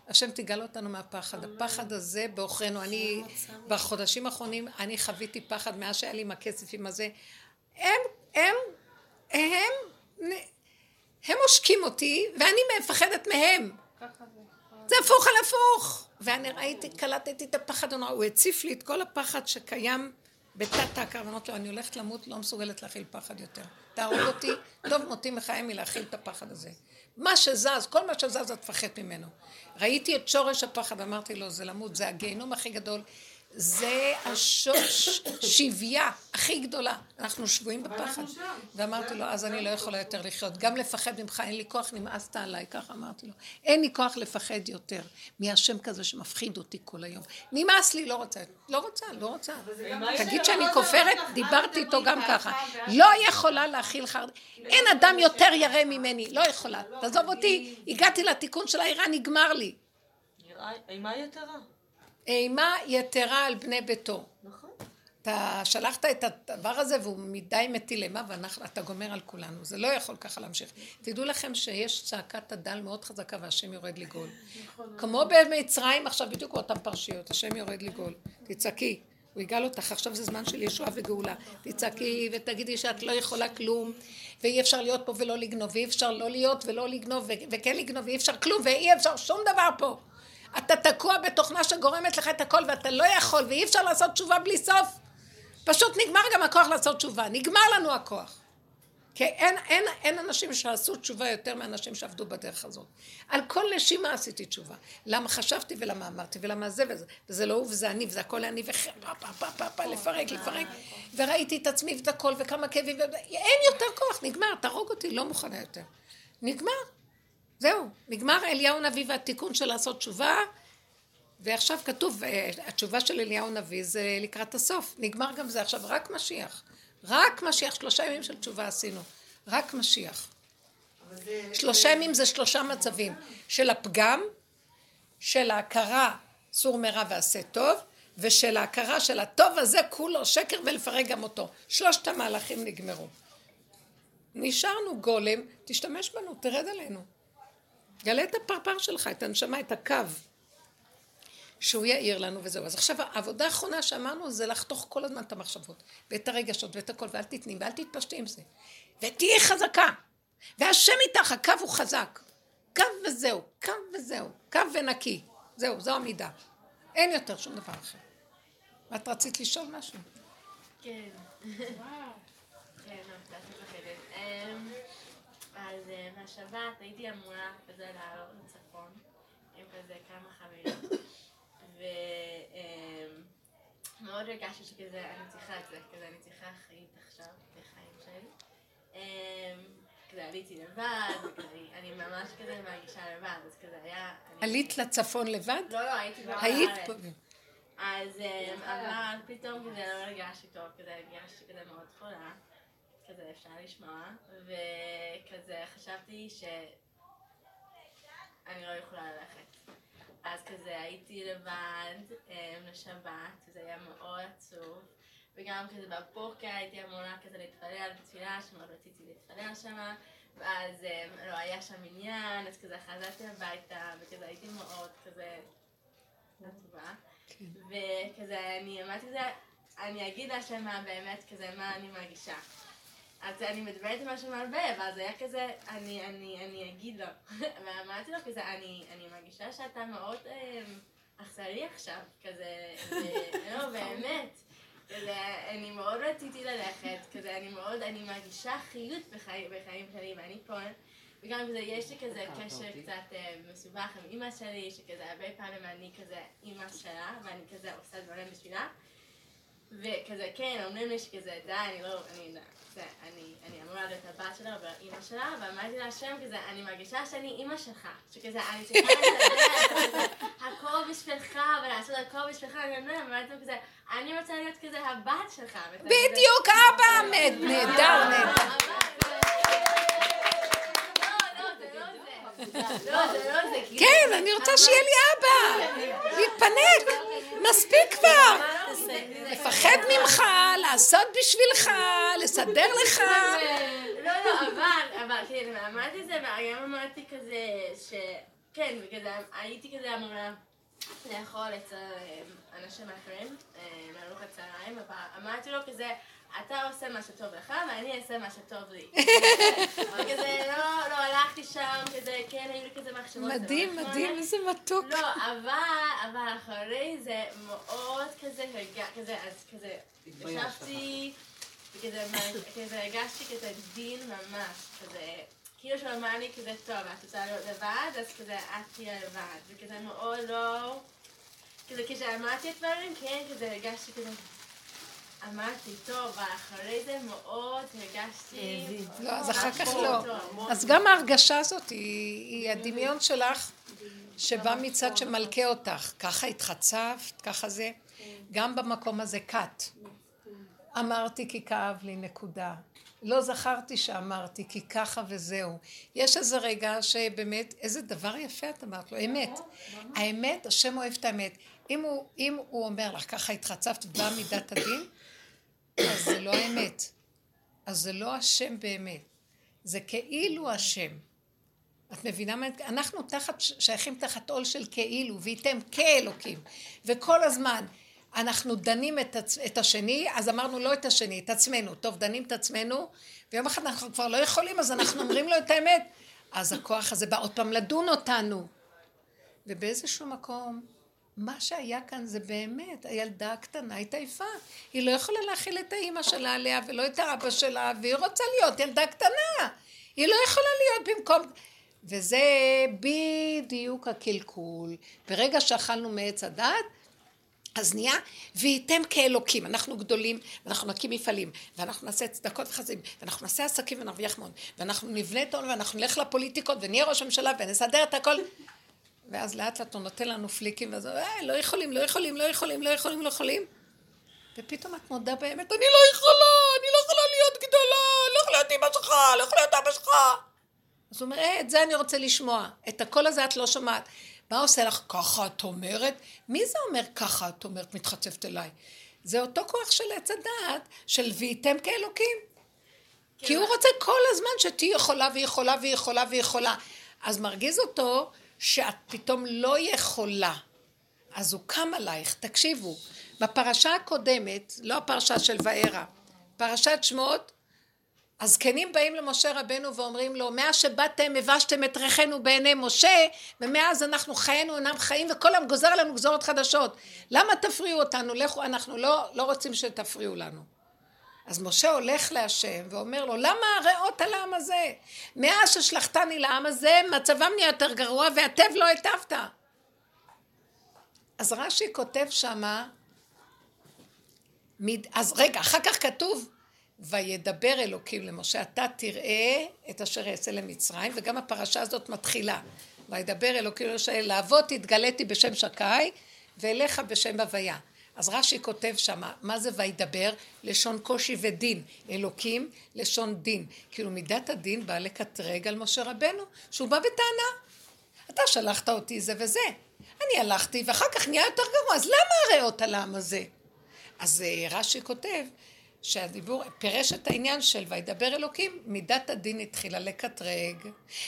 Speaker 2: השם תגאל אותנו מהפחד. הפחד הזה בעוכרינו. אני, בחודשים האחרונים, אני חוויתי פחד מאז שהיה לי עם הכסף, עם הזה. הם, הם, הם, הם עושקים אותי, ואני מפחדת מהם. זה הפוך על הפוך. ואני ראיתי, קלטתי את הפחד הנורא, הוא הציף לי את כל הפחד שקיים בתת ההכרה, ואמרתי לו, אני הולכת למות, לא מסוגלת להכיל פחד יותר. תהרוג אותי, טוב מותי מחיים מלהכיל את הפחד הזה. מה שזז, כל מה שזז את תפחד ממנו. ראיתי את שורש הפחד, אמרתי לו, זה למות, זה הגיהנום הכי גדול. זה השורש שבייה הכי גדולה. אנחנו שבויים בפחד. ואמרתי לו, אז אני לא יכולה יותר לחיות. גם לפחד ממך, אין לי כוח, נמאסת עליי, ככה אמרתי לו. אין לי כוח לפחד יותר מהשם כזה שמפחיד אותי כל היום. נמאס לי, לא רוצה, לא רוצה, לא רוצה. תגיד שאני כופרת, דיברתי איתו גם ככה. לא יכולה להכיל חרד... אין אדם יותר ירא ממני, לא יכולה. תעזוב אותי, הגעתי לתיקון של העירה, נגמר לי.
Speaker 4: נראה אימה יתרה.
Speaker 2: אימה יתרה על בני ביתו.
Speaker 4: נכון.
Speaker 2: אתה שלחת את הדבר הזה והוא מדי מטיל אימה ואתה גומר על כולנו. זה לא יכול ככה להמשיך. תדעו לכם שיש צעקת הדל מאוד חזקה והשם יורד לגאול. כמו במצרים עכשיו בדיוק באותן פרשיות, השם יורד לגאול. תצעקי. הוא יגאל אותך, עכשיו זה זמן של ישועה וגאולה. תצעקי ותגידי שאת לא יכולה כלום, ואי אפשר להיות פה ולא לגנוב, ואי אפשר לא להיות ולא לגנוב, וכן לגנוב, ואי אפשר כלום, ואי אפשר שום דבר פה. אתה תקוע בתוכנה שגורמת לך את הכל, ואתה לא יכול, ואי אפשר לעשות תשובה בלי סוף. פשוט נגמר גם הכוח לעשות תשובה, נגמר לנו הכוח. כי אין, אין, אין אנשים שעשו תשובה יותר מאנשים שעבדו בדרך הזאת. על כל נשימה עשיתי תשובה. למה חשבתי ולמה אמרתי ולמה זה וזה. וזה לא הוא וזה אני וזה הכל אני וחרא, פה פה פה פה לפרק, לפרק. וראיתי את עצמי ואת הכל וכמה כאבים. אין יותר כוח, נגמר, תהרוג אותי, לא מוכנה יותר. נגמר. זהו, נגמר אליהו נביא והתיקון של לעשות תשובה. ועכשיו כתוב, אה, התשובה של אליהו נביא זה לקראת הסוף. נגמר גם זה עכשיו, רק משיח. רק משיח, שלושה ימים של תשובה עשינו. רק משיח. שלושה ימים זה שלושה מצבים. של הפגם, של ההכרה סור מרע ועשה טוב, ושל ההכרה של הטוב הזה כולו שקר ולפרק גם אותו. שלושת המהלכים נגמרו. נשארנו גולם, תשתמש בנו, תרד עלינו. גלה את הפרפר שלך, את הנשמה, את הקו. שהוא יאיר לנו וזהו. אז עכשיו העבודה האחרונה שאמרנו זה לחתוך כל הזמן את המחשבות ואת הרגשות ואת הכל ואל תתני ואל תתפשטי עם זה. ותהיי חזקה. והשם איתך, הקו הוא חזק. קו וזהו, קו וזהו, קו ונקי. זהו, זו המידה. אין יותר שום דבר אחר. את רצית לשאול משהו?
Speaker 13: כן. כן, לא, קצת מפחדת. אמ, אז אה, מהשבת הייתי אמורה כזה לעלות לצפון עם כזה כמה חברים. ומאוד הרגשתי שכזה אני צריכה את זה, כזה אני צריכה חיים עכשיו, את החיים שלי. אמ, כזה עליתי לבד, אני ממש כזה מרגישה לבד, אז כזה היה...
Speaker 2: עלית לצפון לבד?
Speaker 13: לא, לא, הייתי כבר
Speaker 2: היית
Speaker 13: בארץ. אז אמ, אבל פתאום כזה לא הרגשתי טוב, כזה הרגשתי כזה מאוד חולה, כזה אפשר לשמוע, וכזה חשבתי שאני לא יכולה ללכת. אז כזה הייתי לבד אמ, לשבת, וזה היה מאוד עצוב, וגם כזה בבוקר הייתי אמורה כזה להתפלל בתפילה, שמאוד רציתי להתפלל שמה, ואז אמ, לא היה שם עניין, אז כזה חזרתי הביתה, וכזה הייתי מאוד כזה עצובה. וכזה, אני אמרתי את זה, אני אגיד להשם מה באמת, כזה, מה אני מרגישה. אז אני מדברת עם השם הרבה, ואז היה כזה, אני, אני, אני אגיד לו. ואמרתי לו כזה, אני, אני מרגישה שאתה מאוד אה, אכזרי עכשיו, כזה, לא, באמת. כזה, אני מאוד רציתי ללכת, כזה, אני מאוד, אני מרגישה חיות בחיים, בחיים שלי, ואני פה, וגם כזה, יש לי כזה קשר קצת אה, מסובך עם אימא שלי, שכזה, הרבה פעמים אני כזה אימא שלה, ואני כזה עושה דברים בשבילה. וכזה, כן, אומרים לי שכזה, די, אני לא, אני, זה, אני, אני אמורה להיות הבת שלה ואימא שלה, ואמרתי להשם כזה, אני מרגישה שאני אימא שלך, שכזה, אני צריכה כזה, הכל בשבילך, ולעשות הכל בשבילך, אני אומרת, אמרתי לו כזה, אני רוצה להיות כזה הבת שלך.
Speaker 2: בדיוק, אבא, נהדר, נהדר.
Speaker 13: לא, לא כי...
Speaker 2: כן, אני רוצה שיהיה לי אבא. להתפנק. מספיק כבר. לפחד ממך, לעשות בשבילך, לסדר לך.
Speaker 13: לא, לא, אבל, אבל, כן, אמרתי את זה, וגם אמרתי כזה, ש... כן, וכזה, הייתי כזה אמורה לאכול אצל אה, אנשים אחרים, אה, לארוחת צהריים, אבל אמרתי לו כזה, אתה עושה מה שטוב לך, ואני אעשה מה שטוב לי. וכזה, לא, לא, הלכתי שם, כזה, כן, היו לי כזה מחשבות.
Speaker 2: מדהים,
Speaker 13: לא
Speaker 2: מדהים,
Speaker 13: נכון.
Speaker 2: איזה מתוק.
Speaker 13: לא, אבל, אבל אחרי זה מאוד כזה, כזה, אז כזה. ישבתי, וכזה, כזה הרגשתי כזה דין ממש, כזה, כאילו שהוא אמר לי כזה, טוב, את רוצה להיות לבד, אז כזה, את תהיה לבד, וכזה מאוד לא, כזה, כשאמרתי דברים, כן, כזה הרגשתי כזה, אמרתי, טוב, אחרי זה מאוד הרגשתי...
Speaker 2: לא, אז אחר כך לא. אז גם ההרגשה הזאת היא הדמיון שלך שבא מצד שמלכה אותך. ככה התחצפת, ככה זה. גם במקום הזה כת. אמרתי כי כאב לי, נקודה. לא זכרתי שאמרתי כי ככה וזהו. יש איזה רגע שבאמת, איזה דבר יפה את אמרת לו, אמת. האמת, השם אוהב את האמת. אם הוא, אם הוא אומר לך, ככה התחצפת ובאה מידת הדין, אז זה לא האמת. אז זה לא השם באמת. זה כאילו השם. את מבינה מה... אנחנו תחת, שייכים תחת עול של כאילו, וייתם כאלוקים. וכל הזמן אנחנו דנים את, עצ... את השני, אז אמרנו לא את השני, את עצמנו. טוב, דנים את עצמנו, ויום אחד אנחנו כבר לא יכולים, אז אנחנו אומרים לו את האמת. אז הכוח הזה בא עוד פעם לדון אותנו. ובאיזשהו מקום, מה שהיה כאן זה באמת, הילדה הקטנה התעייפה. היא לא יכולה להכיל את האימא שלה עליה ולא את האבא שלה, והיא רוצה להיות ילדה קטנה. היא לא יכולה להיות במקום... וזה בדיוק הקלקול. ברגע שאכלנו מעץ הדת, אז נהיה, וייתם כאלוקים, אנחנו גדולים, ואנחנו נקים מפעלים, ואנחנו נעשה צדקות וחסדים, ואנחנו נעשה עסקים ונרוויח מאוד, ואנחנו נבנה את העולם, ואנחנו נלך לפוליטיקות, ונהיה ראש הממשלה, ונסדר את הכל. ואז לאט לאט הוא נותן לנו פליקים, ואז אה, לא יכולים, לא יכולים, לא יכולים, לא יכולים, לא יכולים. ופתאום את מודה באמת, אני לא יכולה, אני לא יכולה לך להיות אבא שלך. אז הוא אומר, אה, את זה אני רוצה לשמוע. את הקול הזה את לא שומעת. מה עושה לך? ככה את אומרת? מי זה אומר ככה את אומרת מתחצפת אליי? זה אותו כוח של עץ הדעת, של והייתם כאלוקים. כי הוא רוצה כל הזמן שתהיי יכולה ויכולה ויכולה ויכולה. אז מרגיז אותו שאת פתאום לא יכולה. אז הוא קם עלייך, תקשיבו, בפרשה הקודמת, לא הפרשה של וערה, פרשת שמות, הזקנים באים למשה רבנו ואומרים לו, מאז שבאתם הבשתם את ריחנו בעיני משה, ומאז אנחנו חיינו אינם חיים, וכל היום גוזר עלינו גזורת חדשות. למה תפריעו אותנו? לכו, אנחנו לא, לא רוצים שתפריעו לנו. אז משה הולך להשם ואומר לו, למה הרעות על העם הזה? מאז ששלחתני לעם הזה, מצבם נהיה יותר גרוע והטב לא היטבת. אז רש"י כותב שמה, אז רגע, אחר כך כתוב, וידבר אלוקים למשה, אתה תראה את אשר אעשה למצרים, וגם הפרשה הזאת מתחילה. וידבר אלוקים למשה, לעבוד תתגליתי בשם שקי, ואליך בשם הוויה. אז רש"י כותב שמה, מה זה וידבר? לשון קושי ודין. אלוקים, לשון דין. כאילו מידת הדין באה לקטרג על משה רבנו, שהוא בא בטענה. אתה שלחת אותי זה וזה. אני הלכתי, ואחר כך נהיה יותר גרוע, אז למה הריאות על העם הזה? אז אה, רש"י כותב שהדיבור פירש את העניין של וידבר אלוקים, מידת הדין התחילה לקטרג,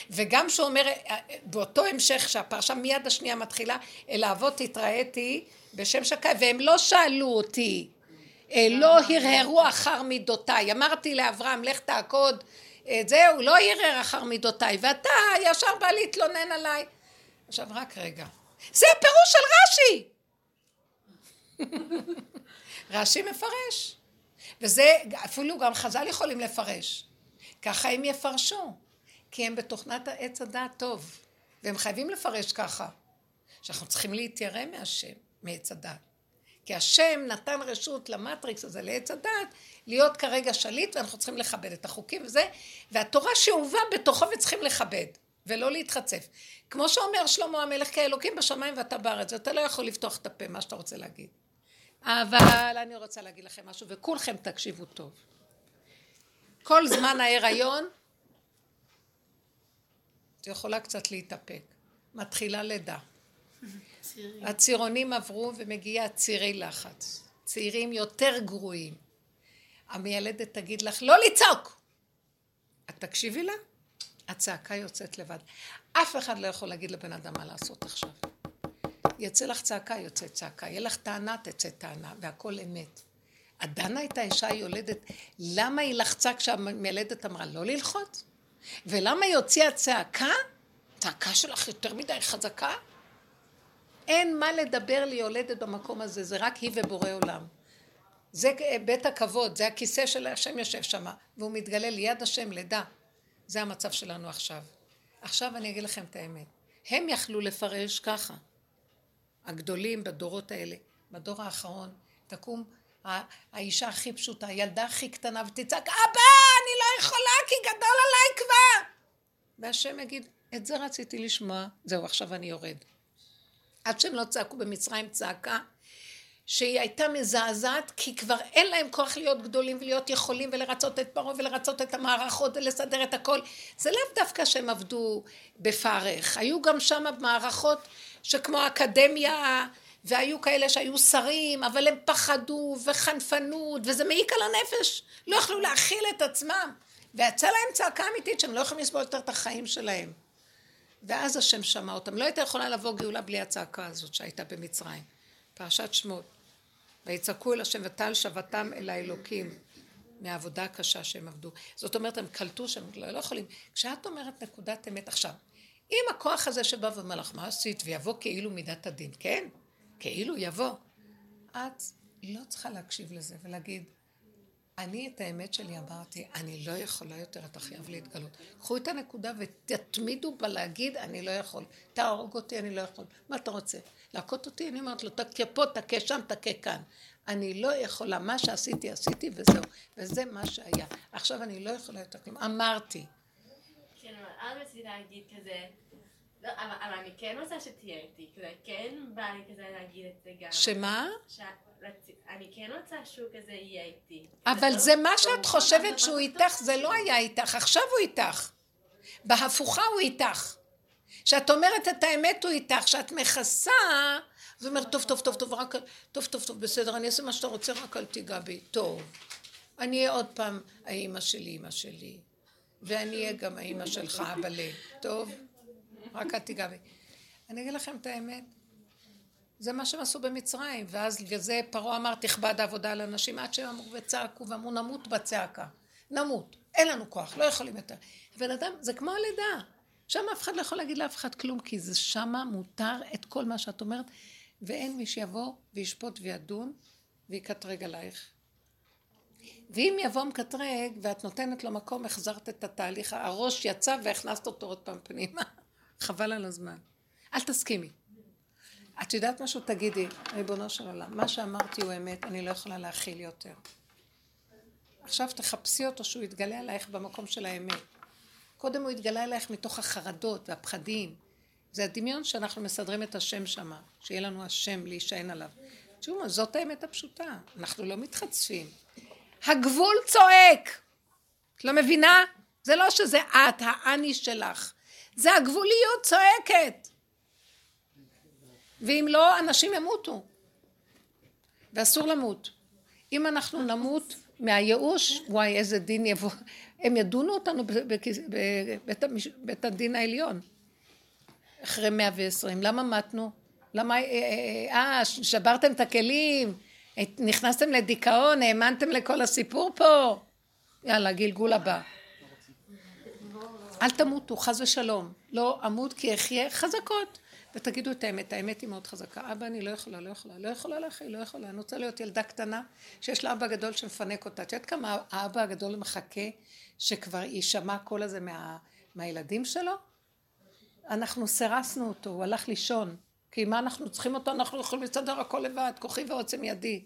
Speaker 2: וגם שהוא אומר, אה, באותו המשך שהפרשה מיד השנייה מתחילה, אל האבות התראיתי בשם שקי, והם לא שאלו אותי, אה, לא הרהרו אחר מידותיי, אמרתי לאברהם לך תעקוד את זה, הוא לא הרהר אחר מידותיי, ואתה ישר בא להתלונן עליי. עכשיו רק רגע, זה הפירוש של רש"י! רש"י מפרש. וזה, אפילו גם חז"ל יכולים לפרש. ככה הם יפרשו, כי הם בתוכנת העץ הדעת טוב, והם חייבים לפרש ככה, שאנחנו צריכים להתיירא מהשם, מעץ הדעת. כי השם נתן רשות למטריקס הזה, לעץ הדעת, להיות כרגע שליט, ואנחנו צריכים לכבד את החוקים וזה, והתורה שאובה בתוכו וצריכים לכבד, ולא להתחצף. כמו שאומר שלמה המלך, כאלוקים בשמיים ואתה בארץ, ואתה לא יכול לפתוח את הפה, מה שאתה רוצה להגיד. אבל אני רוצה להגיד לכם משהו, וכולכם תקשיבו טוב. כל זמן ההיריון, את יכולה קצת להתאפק. מתחילה לידה. הצירונים עברו ומגיע צירי לחץ. צעירים יותר גרועים. המיילדת תגיד לך, לא לצעוק! את תקשיבי לה? הצעקה יוצאת לבד. אף אחד לא יכול להגיד לבן אדם מה לעשות עכשיו. יצא לך צעקה, יוצא צעקה, יהיה לך טענה, תצא טענה, והכל אמת. הדנה הייתה אישה יולדת, למה היא לחצה כשהמילדת אמרה לא ללחוץ? ולמה היא הוציאה צעקה? צעקה שלך יותר מדי חזקה? אין מה לדבר ליולדת במקום הזה, זה רק היא ובורא עולם. זה בית הכבוד, זה הכיסא של השם יושב שם, והוא מתגלה ליד השם לידה. זה המצב שלנו עכשיו. עכשיו אני אגיד לכם את האמת. הם יכלו לפרש ככה. הגדולים בדורות האלה, בדור האחרון, תקום האישה הכי פשוטה, הילדה הכי קטנה ותצעק, אבא, אני לא יכולה כי גדול עליי כבר. והשם יגיד, את זה רציתי לשמוע, זהו, עכשיו אני יורד. עד שהם לא צעקו במצרים צעקה, שהיא הייתה מזעזעת, כי כבר אין להם כוח להיות גדולים ולהיות יכולים ולרצות את פרעה ולרצות את המערכות ולסדר את הכל. זה לאו דווקא שהם עבדו בפרך, היו גם שם מערכות שכמו אקדמיה, והיו כאלה שהיו שרים, אבל הם פחדו וחנפנות, וזה מעיק על הנפש, לא יכלו להכיל את עצמם. ויצא להם צעקה אמיתית שהם לא יכולים לסבול יותר את החיים שלהם. ואז השם שמע אותם. לא הייתה יכולה לבוא גאולה בלי הצעקה הזאת שהייתה במצרים. פרשת שמות. ויצעקו אל השם וטל שבתם אל האלוקים מהעבודה הקשה שהם עבדו. זאת אומרת, הם קלטו שהם לא, לא יכולים. כשאת אומרת נקודת אמת עכשיו, אם הכוח הזה שבא ואומר לך, מה עשית? ויבוא כאילו מידת הדין, כן? כאילו יבוא. את לא צריכה להקשיב לזה ולהגיד, אני את האמת שלי אמרתי, אני לא יכולה יותר, אתה חייב להתגלות. קחו את הנקודה ותתמידו בלהגיד, אני לא יכול. תהרוג אותי, אני לא יכול. מה אתה רוצה? להכות אותי? אני אומרת לו, תכה פה, תכה שם, תכה כאן. אני לא יכולה, מה שעשיתי, עשיתי וזהו. וזה מה שהיה. עכשיו אני לא יכולה יותר כלום. אמרתי.
Speaker 13: כן, אבל אז רציתי להגיד כזה, לא, אבל אבל אני כן רוצה שתהיה איתי, כזה, כן בא לי כזה להגיד את זה גם.
Speaker 2: שמה?
Speaker 13: ש- אני כן רוצה שהוא כזה יהיה איתי.
Speaker 2: אבל זה מה שאת חושבת שהוא איתך, זה לא היה איתך, עכשיו הוא איתך. בהפוכה הוא איתך. כשאת אומרת את האמת הוא איתך, כשאת מכסה, אז הוא אומר, טוב, טוב, טוב, טוב, רק, טוב, טוב, טוב, בסדר, אני אעשה מה שאתה רוצה, רק אל תיגע בי. טוב. אני אהיה עוד פעם האימא שלי, אימא שלי. ואני אהיה גם האימא שלך, אבאלה. טוב? רק אל תיגע בי. אני אגיד לכם את האמת. זה מה שהם עשו במצרים, ואז בגלל זה פרעה אמר תכבד העבודה על אנשים עד שהם אמרו וצעקו ואמרו נמות בצעקה. נמות, אין לנו כוח, לא יכולים יותר. בן אדם, זה כמו הלידה. שם אף אחד לא יכול להגיד לאף אחד כלום, כי זה שמה מותר את כל מה שאת אומרת, ואין מי שיבוא וישפוט וידון ויקטרג עלייך. ואם יבוא מקטרג ואת נותנת לו מקום, החזרת את התהליך, הראש יצא והכנסת אותו עוד פעם פנימה. חבל על הזמן. אל תסכימי. את יודעת משהו? תגידי, ריבונו של עולם, מה שאמרתי הוא אמת, אני לא יכולה להכיל יותר. עכשיו תחפשי אותו שהוא יתגלה עלייך במקום של האמת. קודם הוא יתגלה עלייך מתוך החרדות והפחדים. זה הדמיון שאנחנו מסדרים את השם שמה, שיהיה לנו השם להישען עליו. תשמעו, זאת האמת הפשוטה, אנחנו לא מתחצפים. הגבול צועק! את לא מבינה? זה לא שזה את, האני שלך. זה הגבוליות צועקת. ואם לא, אנשים ימותו. ואסור למות. אם אנחנו נמות מהייאוש, וואי, איזה דין יבוא. הם ידונו אותנו בבית הדין העליון. אחרי מאה ועשרים. למה מתנו? למה, אה, אה, אה, שברתם את הכלים, אה, נכנסתם לדיכאון, האמנתם לכל הסיפור פה? יאללה, גלגול הבא. אל תמותו, חס ושלום. לא אמות כי אחיה חזקות. ותגידו את האמת, האמת היא מאוד חזקה. אבא, אני לא יכולה, לא יכולה, לא יכולה להכיל, לא יכולה. אני רוצה להיות ילדה קטנה שיש לה אבא גדול שמפנק אותה. את יודעת כמה האבא הגדול מחכה שכבר יישמע הקול הזה מה, מהילדים שלו? אנחנו סירסנו אותו, הוא הלך לישון. כי מה אנחנו צריכים אותו? אנחנו יכולים לסדר הכל לבד, כוחי ועוצם ידי.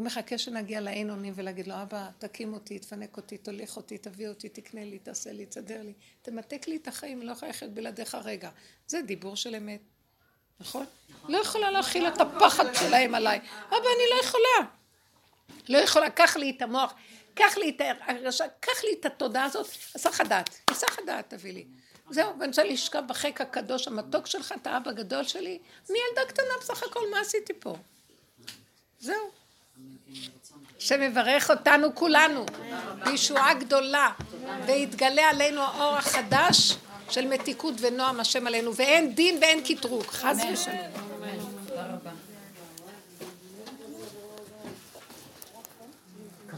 Speaker 2: הוא מחכה שנגיע לעין אונים ולהגיד לו, אבא, תקים אותי, תפנק אותי, תוליך אותי, תביא אותי, תקנה לי, תעשה לי, תסדר לי, תמתק לי את החיים, לא יכולה לחיות בלעדיך רגע. זה דיבור של אמת, נכון? לא יכולה להכיל את הפחד שלהם עליי. אבא, אני לא יכולה. לא יכולה, קח לי את המוח, קח לי את ההרגשה, קח לי את התודעה הזאת, הסח הדעת, הסח הדעת תביא לי. זהו, ואני רוצה לשכב בחיק הקדוש המתוק שלך, את האבא הגדול שלי. אני ילדה קטנה בסך הכל, מה עשיתי פה? זהו. שמברך אותנו כולנו בישועה גדולה ויתגלה עלינו האור החדש של מתיקות ונועם השם עלינו ואין דין ואין קטרוג חס ושלום.